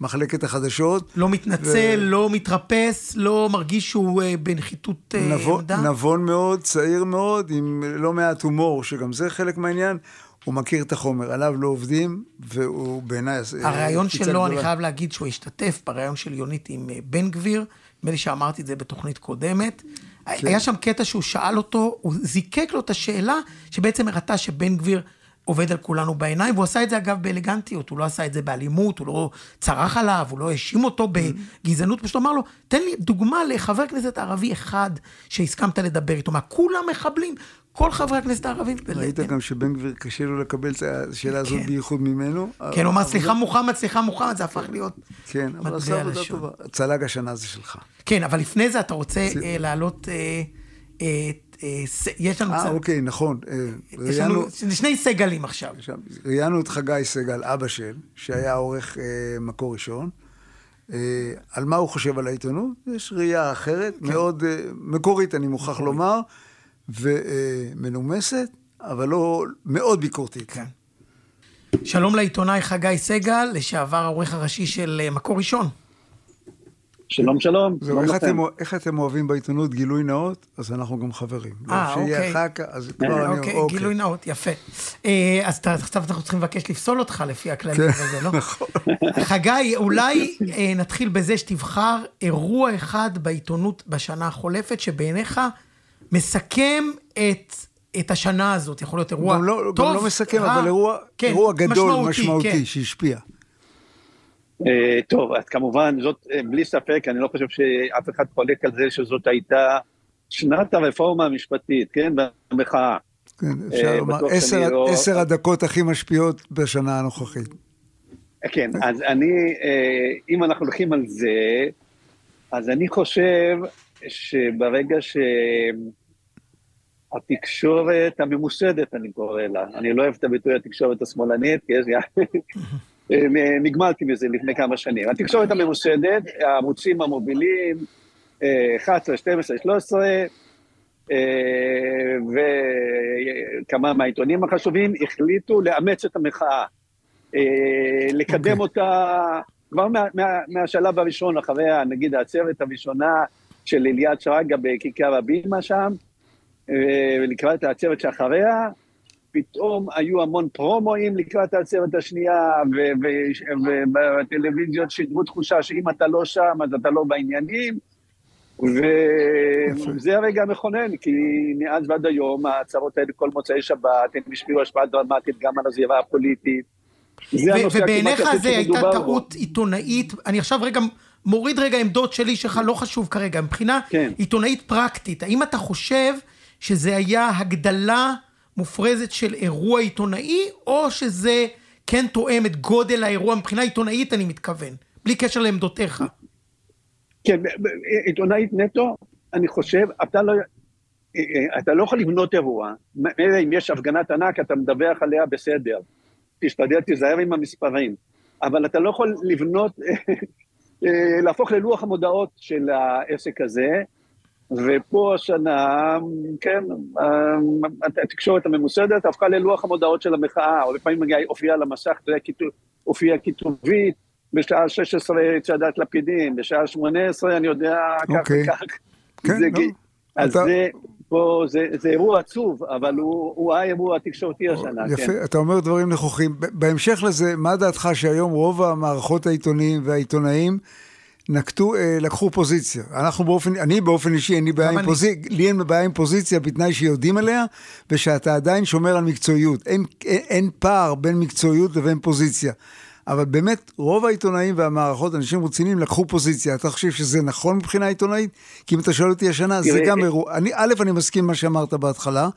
S3: מחלקת החדשות.
S2: לא מתנצל, ו... לא מתרפס, לא מרגיש שהוא בנחיתות
S3: נבון, עמדה. נבון מאוד, צעיר מאוד, עם לא מעט הומור, שגם זה חלק מהעניין. הוא מכיר את החומר, עליו לא עובדים, והוא בעיניי...
S2: הרעיון שלו, אני חייב להגיד שהוא השתתף ברעיון של יונית עם בן גביר, נדמה לי שאמרתי את זה בתוכנית קודמת. כן. היה שם קטע שהוא שאל אותו, הוא זיקק לו את השאלה שבעצם הראתה שבן גביר עובד על כולנו בעיניים, והוא עשה את זה אגב באלגנטיות, הוא לא עשה את זה באלימות, הוא לא צרח עליו, הוא לא האשים אותו בגזענות, פשוט אמר לו, תן לי דוגמה לחבר כנסת ערבי אחד שהסכמת לדבר איתו, מה, כולם מחבלים, כל חברי הכנסת הערבים.
S3: ראית גם שבן גביר קשה לו לקבל את השאלה הזאת כן. בייחוד ממנו.
S2: כן, הוא אמר, סליחה מוחמד, סליחה מוחמד, זה הפך להיות
S3: כן, אבל עשה עבודה טובה. צלג השנה זה שלך.
S2: כן, אבל לפני זה אתה רוצה להעלות... יש לנו...
S3: אה, אוקיי, נכון.
S2: יש לנו שני סגלים עכשיו.
S3: ראיינו את חגי סגל, אבא של, שהיה עורך מקור ראשון. על מה הוא חושב על העיתונות? יש ראייה אחרת, מאוד מקורית, אני מוכרח לומר. ומנומסת, אבל לא מאוד ביקורתית.
S2: כן. שלום לעיתונאי חגי סגל, לשעבר העורך הראשי של מקור ראשון.
S11: שלום, שלום.
S3: זהו, איך, אתם, איך אתם אוהבים בעיתונות גילוי נאות? אז אנחנו גם חברים.
S2: אה, אוקיי.
S3: שיהיה אחר כך, אז כבר
S2: אה, אני... אוקיי, אוקיי, גילוי נאות, יפה. אה, אז עכשיו אנחנו צריכים לבקש לפסול אותך לפי הכללים
S3: כן,
S2: וזה, לא?
S3: נכון.
S2: חגי, אולי אה, נתחיל בזה שתבחר אירוע אחד בעיתונות בשנה החולפת, שבעיניך מסכם את, את השנה הזאת, יכול להיות אירוע
S3: גם לא,
S2: טוב,
S3: גם לא מסכם, רע, אבל אירוע, כן, אירוע גדול, משמעותי, משמעותי כן. שהשפיע.
S11: Uh, טוב, אז כמובן, זאת, uh, בלי ספק, אני לא חושב שאף אחד חולק על זה שזאת הייתה שנת הרפורמה המשפטית, כן, והמחאה.
S3: כן, אפשר uh, לומר, עשר, לא... עשר הדקות הכי משפיעות בשנה הנוכחית.
S11: כן, אז אני, uh, אם אנחנו הולכים על זה, אז אני חושב שברגע ש... התקשורת הממוסדת, אני קורא לה. אני לא אוהב את הביטוי התקשורת השמאלנית, כי יש... נגמלתי מזה לפני כמה שנים. התקשורת הממוסדת, הערוצים המובילים, 11, 12, 13, וכמה מהעיתונים החשובים החליטו לאמץ את המחאה, לקדם okay. אוקיי. אותה כבר מה, מה, מהשלב הראשון, אחרי, נגיד, העצרת הראשונה של אליעד שרגא בכיכר הבימה שם, לקראת העצרת שאחריה, פתאום היו המון פרומואים לקראת העצרת השנייה, ובטלוויזיות שידרו תחושה שאם אתה לא שם, אז אתה לא בעניינים, וזה הרגע המכונן, כי מאז ועד היום ההצהרות האלה כל מוצאי שבת, הם השפיעו השפעה דרמטית גם על הזירה הפוליטית.
S2: ובעיניך זה הייתה טעות עיתונאית, אני עכשיו רגע מוריד רגע עמדות שלי שלך, לא חשוב כרגע, מבחינה
S11: כן.
S2: עיתונאית פרקטית, האם אתה חושב שזה היה הגדלה מופרזת של אירוע עיתונאי, או שזה כן תואם את גודל האירוע? מבחינה עיתונאית, אני מתכוון, בלי קשר לעמדותיך.
S11: כן, עיתונאית נטו, אני חושב, אתה לא, אתה לא יכול לבנות אירוע, מילא אם יש הפגנת ענק, אתה מדווח עליה בסדר, תשתדל, תיזהר עם המספרים, אבל אתה לא יכול לבנות, להפוך ללוח המודעות של העסק הזה, ופה השנה, כן, התקשורת הממוסדת הפכה ללוח המודעות של המחאה, או לפעמים הופיעה על המסך, הופיעה כיתובית, בשעה 16 צעדת לפידים, בשעה 18 אני יודע כך
S3: אוקיי.
S11: וכך.
S3: כן,
S11: זה,
S3: לא.
S11: אז
S3: אתה...
S11: זה, פה, זה, זה אירוע עצוב, אבל הוא, הוא האירוע התקשורתי השנה,
S3: יפה,
S11: כן.
S3: אתה אומר דברים נכוחים. בהמשך לזה, מה דעתך שהיום רוב המערכות העיתונאים והעיתונאים נקטו, אה, לקחו פוזיציה. אנחנו באופן, אני באופן אישי, אין לי בעיה עם פוזיציה, לי אין בעיה עם פוזיציה בתנאי שיודעים עליה, ושאתה עדיין שומר על מקצועיות. אין, אין, אין פער בין מקצועיות לבין פוזיציה. אבל באמת, רוב העיתונאים והמערכות, אנשים רציניים, לקחו פוזיציה. אתה חושב שזה נכון מבחינה עיתונאית? כי אם אתה שואל אותי השנה, זה גם אירוע... אני, א', אני מסכים עם מה שאמרת בהתחלה,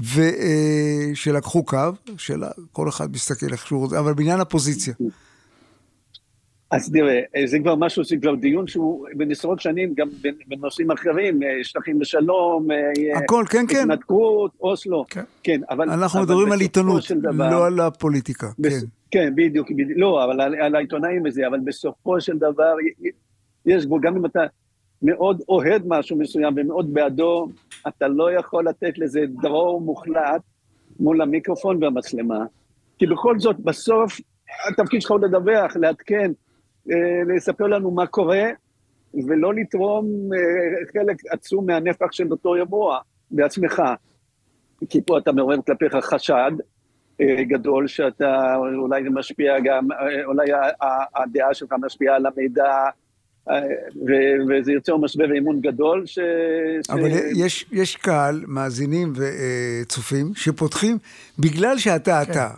S3: ושלקחו קו, של כל אחד מסתכל איך שהוא רוצה, אבל בעניין הפוזיציה.
S11: אז תראה, זה כבר משהו, זה כבר דיון שהוא בין עשרות שנים, גם בנושאים אחרים, שטחים לשלום,
S3: הכל, כן, כן.
S11: התנתקות, אוסלו, כן, כן אבל...
S3: אנחנו אבל מדברים על עיתונות, דבר, לא על הפוליטיקה,
S11: בס, כן. כן, בדיוק, בדיוק, לא, אבל על, על העיתונאים וזה, אבל בסופו של דבר, יש בו, גם אם אתה מאוד אוהד משהו מסוים ומאוד בעדו, אתה לא יכול לתת לזה דרור מוחלט מול המיקרופון והמצלמה, כי בכל זאת, בסוף, התפקיד שלך הוא לדווח, לעדכן, לספר לנו מה קורה, ולא לתרום חלק עצום מהנפח של אותו אירוע בעצמך. כי פה אתה מעורר כלפיך חשד גדול, שאתה אולי משפיע גם, אולי הדעה שלך משפיעה על המידע, וזה יוצר משבר אמון גדול. ש...
S3: אבל ש... יש, יש קהל, מאזינים וצופים, שפותחים בגלל שאתה כן. אתה.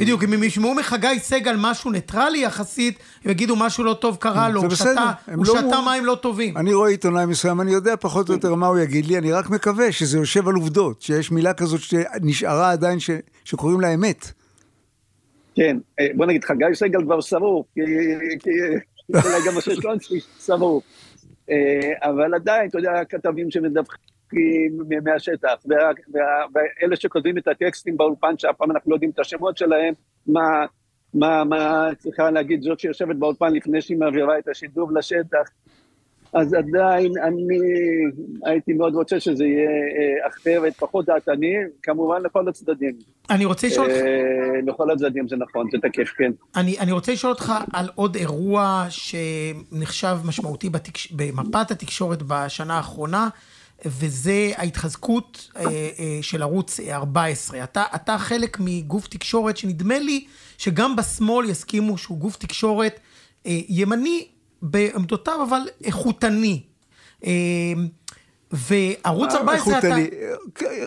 S2: בדיוק, אם הם ישמעו מחגי סגל משהו ניטרלי יחסית, הם יגידו משהו לא טוב קרה לו, הוא שתה, הוא לא שתה מים לא טובים.
S3: אני רואה עיתונאי מסוים, אני יודע פחות או יותר מה הוא יגיד לי, אני רק מקווה שזה יושב על עובדות, שיש מילה כזאת שנשארה עדיין שקוראים לה אמת.
S11: כן, בוא נגיד, חגי סגל כבר סבור, כי אולי גם משה שלונסקי סבור. אבל עדיין, אתה יודע, כתבים שמדווחים מהשטח, ואלה שכותבים את הטקסטים באולפן, שאף פעם אנחנו לא יודעים את השמות שלהם, מה, מה, מה צריכה להגיד זאת שיושבת באולפן לפני שהיא מעבירה את השידור לשטח. אז עדיין אני הייתי מאוד רוצה שזה יהיה אחרת, פחות דעתני, כמובן לכל הצדדים.
S2: אני רוצה לשאול אותך...
S11: לכל הצדדים זה נכון, זה תקף, כן.
S2: אני, אני רוצה לשאול אותך על עוד אירוע שנחשב משמעותי בתקש... במפת התקשורת בשנה האחרונה. וזה ההתחזקות אה, אה, של ערוץ 14. אתה, אתה חלק מגוף תקשורת שנדמה לי שגם בשמאל יסכימו שהוא גוף תקשורת אה, ימני בעמדותיו, אבל איכותני. וערוץ 14 אתה...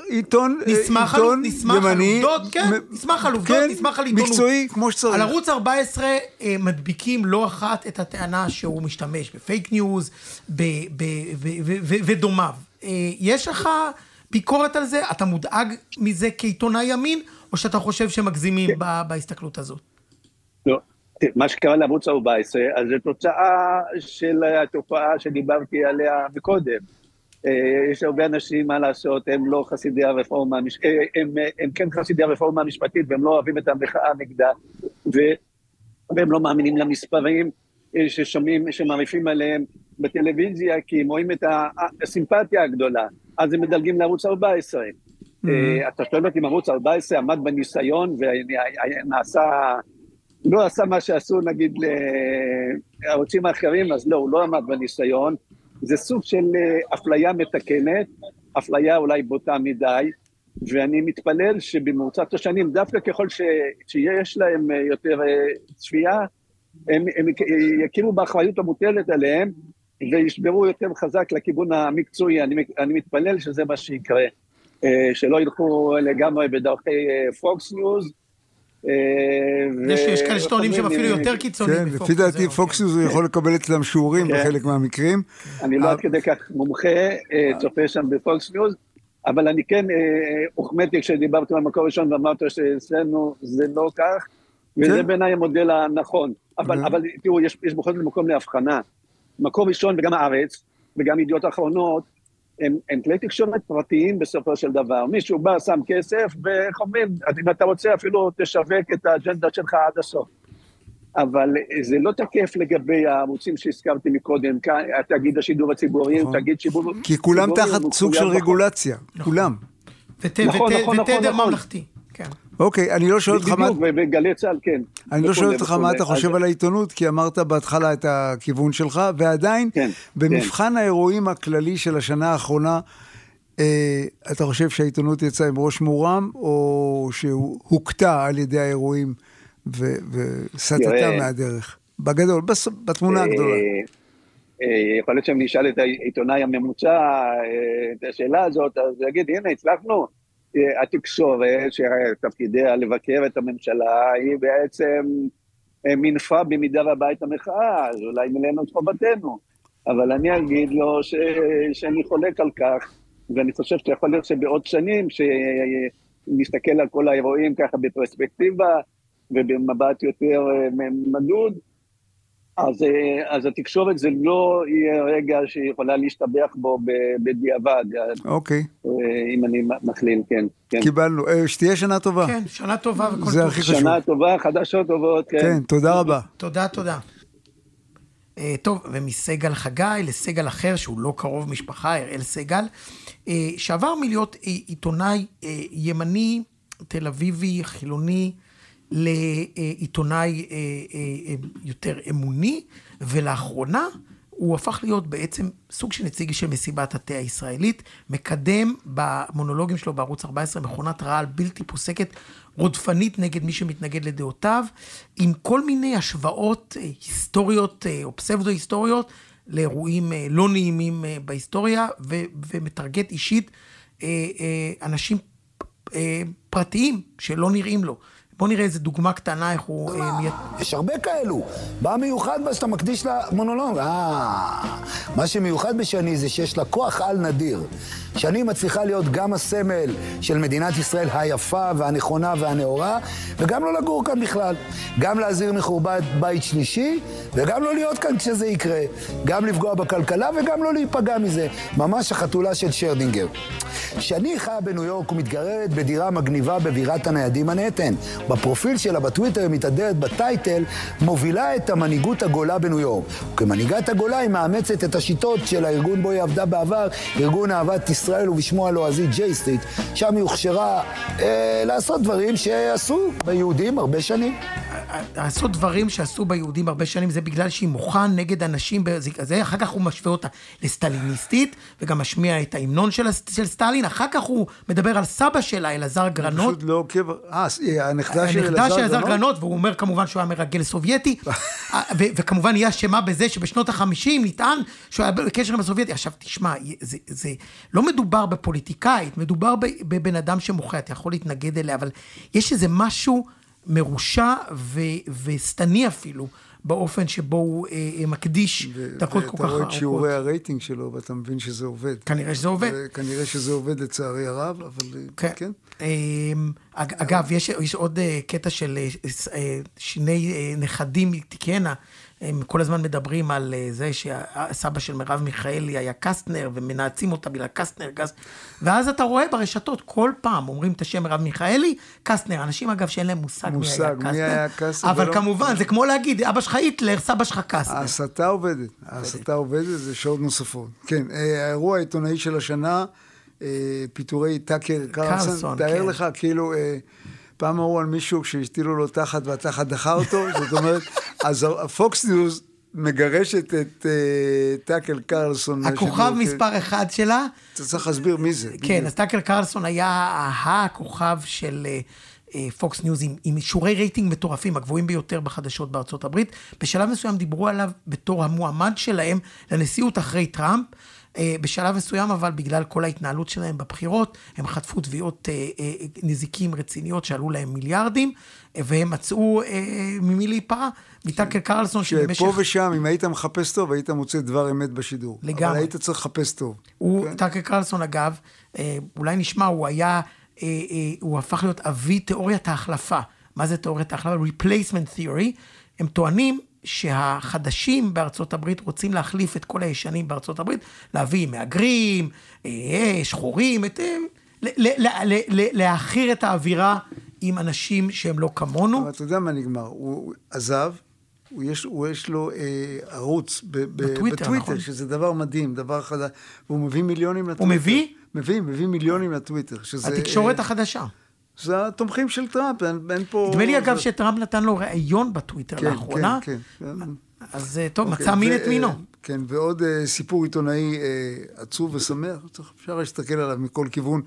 S3: עיתון,
S2: נסמך
S3: עיתון
S2: על, נסמך
S3: ימני.
S2: על עובדות, כן, נסמך על עובדות,
S3: כן,
S2: נסמך על עיתונות.
S3: מקצועי, כמו שצריך.
S2: על ערוץ 14 מדביקים לא אחת את הטענה שהוא משתמש ב fake news ודומיו. יש לך ביקורת על זה? אתה מודאג מזה כעיתונאי ימין, או שאתה חושב שמגזימים כן. בהסתכלות הזאת?
S11: לא. מה שקרה לערוץ 14, אז זו תוצאה של התופעה שדיברתי עליה מקודם. יש הרבה אנשים, מה לעשות, הם לא חסידי הרפורמה, הם, הם כן חסידי הרפורמה המשפטית והם לא אוהבים את המחאה נגדה, והם לא מאמינים למספרים ששומעים, שמעריפים עליהם בטלוויזיה, כי הם רואים את הסימפתיה הגדולה, אז הם מדלגים לערוץ 14. Mm-hmm. אתה שואל אותי אם ערוץ 14 עמד בניסיון ונעשה, לא עשה מה שעשו נגיד לערוצים האחרים, אז לא, הוא לא עמד בניסיון. זה סוג של אפליה מתקנת, אפליה אולי בוטה מדי, ואני מתפלל שבמרוצת השנים, דווקא ככל ש, שיש להם יותר צפייה, הם, הם יכירו באחריות המוטלת עליהם, וישברו יותר חזק לכיוון המקצועי. אני, אני מתפלל שזה מה שיקרה, שלא ילכו לגמרי בדרכי פוקס ניוז.
S2: יש כאלה שטוענים שהם אפילו יותר קיצוניים
S3: מפוקס. כן, לפי דעתי פוקס ניוז יכול לקבל אצלם שיעורים בחלק מהמקרים.
S11: אני לא עד כדי כך מומחה, צופה שם בפוקס ניוז. אבל אני כן הוחמאתי כשדיברתי במקור ראשון ואמרת שאצלנו זה לא כך, וזה בעיניי המודל הנכון. אבל תראו, יש בכל זאת מקום להבחנה. מקור ראשון וגם הארץ, וגם ידיעות אחרונות, הם, הם כלי תקשורת פרטיים בסופו של דבר. מישהו בא, שם כסף, ואיך אומרים, אם אתה רוצה אפילו תשווק את האג'נדה שלך עד הסוף. אבל זה לא תקף לגבי הערוצים שהזכרתי מקודם, תאגיד השידור הציבורי, תאגיד שידור...
S3: כי כולם תחת סוג של רגולציה, כולם.
S2: ותדר ממלכתי.
S3: אוקיי, אני לא שואל אותך מה...
S11: בדיוק, בגלי צה"ל, כן.
S3: אני לא שואל אותך מה אתה חושב על העיתונות, כי אמרת בהתחלה את הכיוון שלך, ועדיין,
S11: כן,
S3: במבחן האירועים הכללי של השנה האחרונה, אתה חושב שהעיתונות יצאה עם ראש מורם, או שהוכתה על ידי האירועים וסטתה מהדרך? בגדול, בתמונה הגדולה.
S11: יכול להיות שאם נשאל את העיתונאי הממוצע את השאלה הזאת, אז הוא יגיד, הנה, הצלחנו. התקשורת, שתפקידיה לבקר את הממשלה, היא בעצם אה, מינפה במידה רבה את המחאה, אז אולי מילאנו את חובתנו. אבל אני אגיד לו ש... שאני חולק על כך, ואני חושב שיכול להיות שבעוד שנים, שנסתכל על כל האירועים ככה בפרספקטיבה ובמבט יותר מדוד, אז, אה, אז התקשורת זה לא יהיה רגע שיכולה להשתבח בו בדיעבד.
S3: אוקיי.
S11: אה, אם אני מכליל, כן. כן.
S3: קיבלנו. אה, שתהיה שנה טובה.
S2: כן, שנה טובה וכל טוב.
S3: זה הכי חשוב.
S11: שנה טובה, חדשות טובות, כן.
S3: כן, תודה רבה.
S2: תודה, תודה. טוב, ומסגל חגי לסגל אחר, שהוא לא קרוב משפחה, אראל סגל, שעבר מלהיות עיתונאי ימני, תל אביבי, חילוני, לעיתונאי אה, אה, אה, יותר אמוני, ולאחרונה הוא הפך להיות בעצם סוג של נציג של מסיבת התה הישראלית, מקדם במונולוגים שלו בערוץ 14 מכונת רעל בלתי פוסקת, רודפנית נגד מי שמתנגד לדעותיו, עם כל מיני השוואות היסטוריות או פסבדו-היסטוריות לאירועים לא נעימים בהיסטוריה, ו- ומטרגט אישית אנשים פרטיים שלא נראים לו. בוא נראה איזה דוגמה קטנה איך הוא... אה,
S12: יש הרבה כאלו. מה מיוחד בה שאתה מקדיש לה מונולוג? אה, מה שמיוחד בשני זה שיש לה כוח על נדיר. שני מצליחה להיות גם הסמל של מדינת ישראל היפה והנכונה והנאורה, וגם לא לגור כאן בכלל. גם להזהיר מחורבן בית שלישי, וגם לא להיות כאן כשזה יקרה. גם לפגוע בכלכלה וגם לא להיפגע מזה. ממש החתולה של שרדינגר. שאני חיה בניו יורק ומתגרדת בדירה מגניבה בבירת הניו יורקים מנהטן. בפרופיל שלה בטוויטר היא מתהדרת ב title, מובילה את המנהיגות הגולה בניו יורק. וכמנהיגת הגולה היא מאמצת את השיטות של הארגון בו היא עבדה בעבר, ארגון אהבת ישראל ובשמו הלועזי ג'יי סטריט, שם היא הוכשרה אה, לעשות דברים שעשו ביהודים הרבה שנים.
S2: לעשות דברים שעשו ביהודים הרבה שנים, זה בגלל שהיא מוכן נגד אנשים, זה, אחר כך הוא משווה אותה לסטליניסטית, וגם משמיע את ההמנון של, של סטלין, אחר כך הוא מדבר על סבא שלה, אלעזר גרנות.
S3: פשוט לא עוקב, אה, הנכדה של
S2: אלעזר גרנות? גרנות, והוא אומר כמובן שהוא היה מרגל סובייטי, וכמובן היא אשמה בזה שבשנות החמישים נטען שהוא היה בקשר עם הסובייטי. עכשיו תשמע, זה, זה לא מדובר בפוליטיקאית, מדובר בבן אדם שמוחה, אתה יכול להתנגד אליה, אבל יש איזה משהו... מרושע ו- ושטני אפילו, באופן שבו הוא אה, אה מקדיש דקות כל כך ארוכות.
S3: ואתה רואה את שיעורי הרייטינג שלו, ואתה מבין שזה עובד.
S2: כנראה שזה עובד.
S3: כנראה שזה עובד לצערי הרב, אבל אה, כן. כן.
S2: אמ, אגב, יש, יש עוד אה, קטע של שני נכדים מתיקנה. הם כל הזמן מדברים על אה, זה שהסבא של מרב מיכאלי היה קסטנר, ומנאצים אותה בגלל קסטנר, גז... ואז אתה רואה ברשתות, כל פעם אומרים את השם מרב מיכאלי, קסטנר. אנשים, אגב, שאין להם מושג,
S3: מושג מי היה קסטנר.
S2: אבל ולא... כמובן, זה כמו להגיד, אבא שלך היטלר, סבא שלך קסטנר.
S3: ההסתה עובדת, ההסתה עובדת, זה שעות נוספות. כן, אה, האירוע העיתונאי של השנה, אה, פיטורי טאקר קרלסון, תאר כן. לך, כאילו... פעם אמרו על מישהו שהשתילו לו תחת והתחת דחה אותו, זאת אומרת, אז הפוקס ניוז מגרשת את uh, טאקר קרלסון.
S2: הכוכב מספר אחד שלה.
S3: אתה צריך להסביר מי זה.
S2: כן, אז טאקר קרלסון היה הכוכב של... פוקס uh, ניוז עם, עם שיעורי רייטינג מטורפים, הגבוהים ביותר בחדשות בארצות הברית. בשלב מסוים דיברו עליו בתור המועמד שלהם לנשיאות אחרי טראמפ. אה, בשלב מסוים, אבל בגלל כל ההתנהלות שלהם בבחירות, הם חטפו תביעות אה, אה, נזיקים רציניות שעלו להם מיליארדים, והם מצאו ממי להיפרע, מטאקר קרלסון
S3: שבמשך... שפה ושם, אם היית מחפש טוב, היית מוצא דבר אמת בשידור. לגמרי. אבל היית צריך לחפש טוב.
S2: הוא, כן? טאקל קרלסון, אגב, אולי נשמע, הוא היה, הוא הפך להיות אבי תיאוריית ההחלפה. מה זה תיאוריית ההחלפה? Replacement Theory. הם טוענים שהחדשים בארצות הברית רוצים להחליף את כל הישנים בארצות הברית, להביא מהגרים, אה, שחורים, את, אה, להעכיר את האווירה עם אנשים שהם לא כמונו.
S3: אבל אתה יודע מה נגמר, הוא עזב, הוא יש, הוא יש לו אה, ערוץ ב, ב, בטוויטר, בטוויטר נכון. שזה דבר מדהים, דבר חדש, והוא מביא מיליונים לטוויטר.
S2: הוא מביא?
S3: מביא, מביא מיליונים לטוויטר. שזה,
S2: התקשורת אה, החדשה.
S3: זה התומכים של טראמפ, אין, אין פה...
S2: נדמה לי אגב זה... שטראמפ נתן לו ראיון בטוויטר כן, לאחרונה. כן, כן. אז אה, טוב, אוקיי, מצא מין את מינו.
S3: כן, ועוד uh, סיפור עיתונאי uh, עצוב ושמח, אפשר להסתכל עליו מכל כיוון.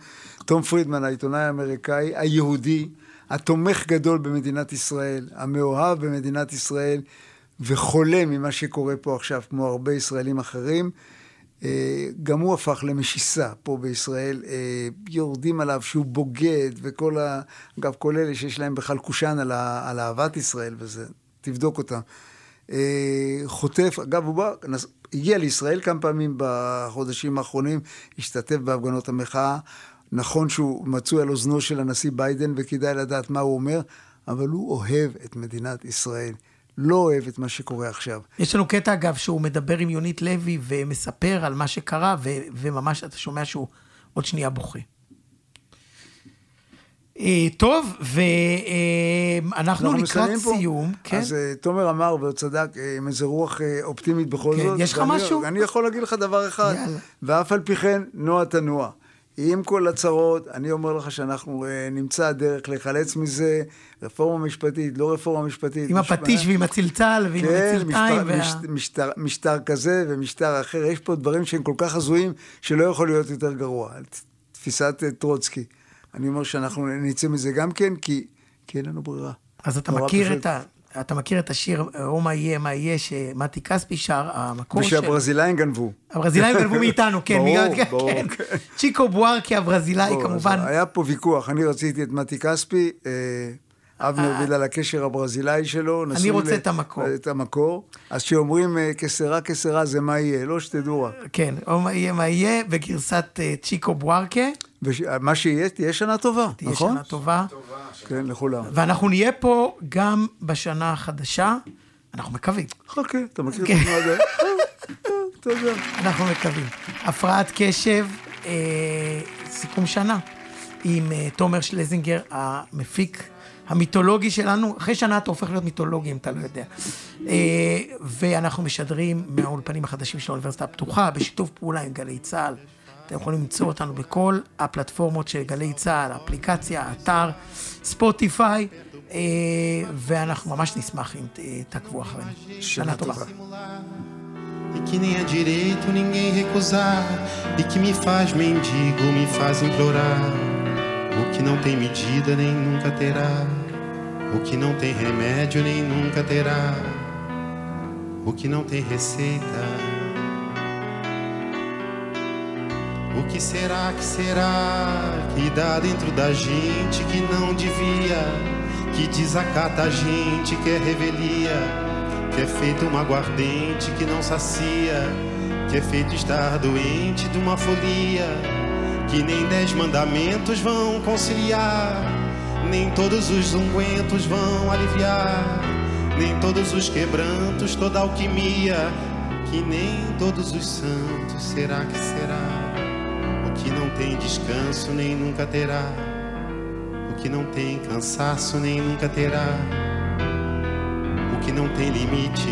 S3: תום פרידמן, העיתונאי האמריקאי, היהודי, התומך גדול במדינת ישראל, המאוהב במדינת ישראל, וחולה ממה שקורה פה עכשיו, כמו הרבה ישראלים אחרים. אה, גם הוא הפך למשיסה פה בישראל, אה, יורדים עליו שהוא בוגד, וכל ה... אגב, כל אלה שיש להם בכלל קושאן על, ה... על אהבת ישראל וזה. תבדוק אותם. אה, חוטף, אגב, הוא בא, נס, הגיע לישראל כמה פעמים בחודשים האחרונים, השתתף בהפגנות המחאה. נכון שהוא מצוי על אוזנו של הנשיא ביידן וכדאי לדעת מה הוא אומר, אבל הוא אוהב את מדינת ישראל. לא אוהב את מה שקורה עכשיו.
S2: יש לנו קטע, אגב, שהוא מדבר עם יונית לוי ומספר על מה שקרה, ו- וממש אתה שומע שהוא עוד שנייה בוכה. אה, טוב, ואנחנו לקראת סיום.
S3: כן? אז אה, תומר אמר, והוא צדק, אה, עם איזה רוח אופטימית בכל
S2: כן,
S3: זאת.
S2: יש לך משהו?
S3: אני יכול להגיד לך דבר אחד, יאללה. ואף על פי כן, נוע תנוע. עם כל הצרות, אני אומר לך שאנחנו נמצא דרך להיחלץ מזה, רפורמה משפטית, לא רפורמה משפטית.
S2: עם הפטיש ועם הצלצל ועם
S3: כן,
S2: הצלתיים.
S3: משטר, וה... משטר, משטר כזה ומשטר אחר, יש פה דברים שהם כל כך הזויים, שלא יכול להיות יותר גרוע. תפיסת טרוצקי. אני אומר שאנחנו נצא מזה גם כן, כי, כי אין לנו ברירה.
S2: אז אתה מכיר, פשוט. את ה, אתה מכיר את השיר, או מה יהיה, מה יהיה, שמתי כספי שר, המקור
S3: של... ושהברזילאים גנבו.
S2: הברזילאים גנבו מאיתנו, כן.
S3: ברור, ברור.
S2: כן. כן. צ'יקו בוארקי הברזילאי, כמובן.
S3: היה פה ויכוח, אני רציתי את מתי כספי, אה, אבנר בגלל הקשר הברזילאי שלו.
S2: אני רוצה את המקור.
S3: את המקור. אז כשאומרים כסרה כסרה זה מה יהיה, לא שתדעו רק.
S2: כן, או מה יהיה, מה יהיה, בגרסת צ'יקו בוארקה.
S3: מה שיהיה, תהיה שנה טובה,
S2: תהיה
S3: נכון?
S2: תהיה שנה טובה.
S3: כן, לכולם.
S2: ואנחנו נהיה פה גם בשנה החדשה, אנחנו מקווים.
S3: חכה, אתה מכיר את התנועה הזאת? יודע.
S2: אנחנו מקווים. הפרעת קשב, אה, סיכום שנה, עם אה, תומר שלזינגר, המפיק המיתולוגי שלנו. אחרי שנה אתה הופך להיות מיתולוגי, אם אתה לא יודע. אה, ואנחנו משדרים מהאולפנים החדשים של האוניברסיטה הפתוחה, בשיתוף פעולה עם גלי צה"ל. אתם יכולים למצוא אותנו בכל הפלטפורמות של גלי צה"ל, אפליקציה, אתר, ספוטיפיי, אה, ואנחנו ממש נשמח אם תעקבו אחרינו. שנה טובה.
S13: E que nem é direito ninguém recusar, e que me faz mendigo, me faz implorar. O que não tem medida nem nunca terá, o que não tem remédio nem nunca terá, o que não tem receita. O que será que será que dá dentro da gente que não devia, que desacata a gente, que é revelia, que é feito uma aguardente que não sacia, que é feito estar doente de uma folia, que nem dez mandamentos vão conciliar, nem todos os ungüentos vão aliviar, nem todos os quebrantos, toda alquimia, que nem todos os santos, será que será? O que não tem descanso nem nunca terá, o que não tem cansaço nem nunca terá, o que não tem limite.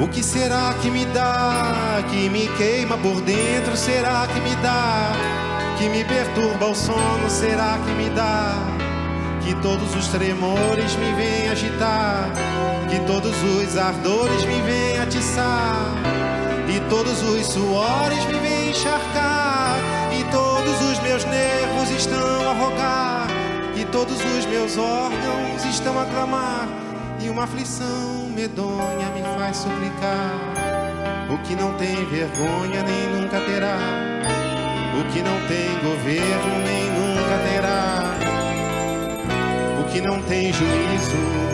S13: O que será que me dá, que me queima por dentro? Será que me dá, que me perturba o sono? Será que me dá, que todos os tremores me vêm agitar, que todos os ardores me vêm atiçar? E todos os suores me vêm encharcar E todos os meus nervos estão a rogar E todos os meus órgãos estão a clamar E uma aflição medonha me faz suplicar. O que não tem vergonha nem nunca terá. O que não tem governo nem nunca terá. O que não tem juízo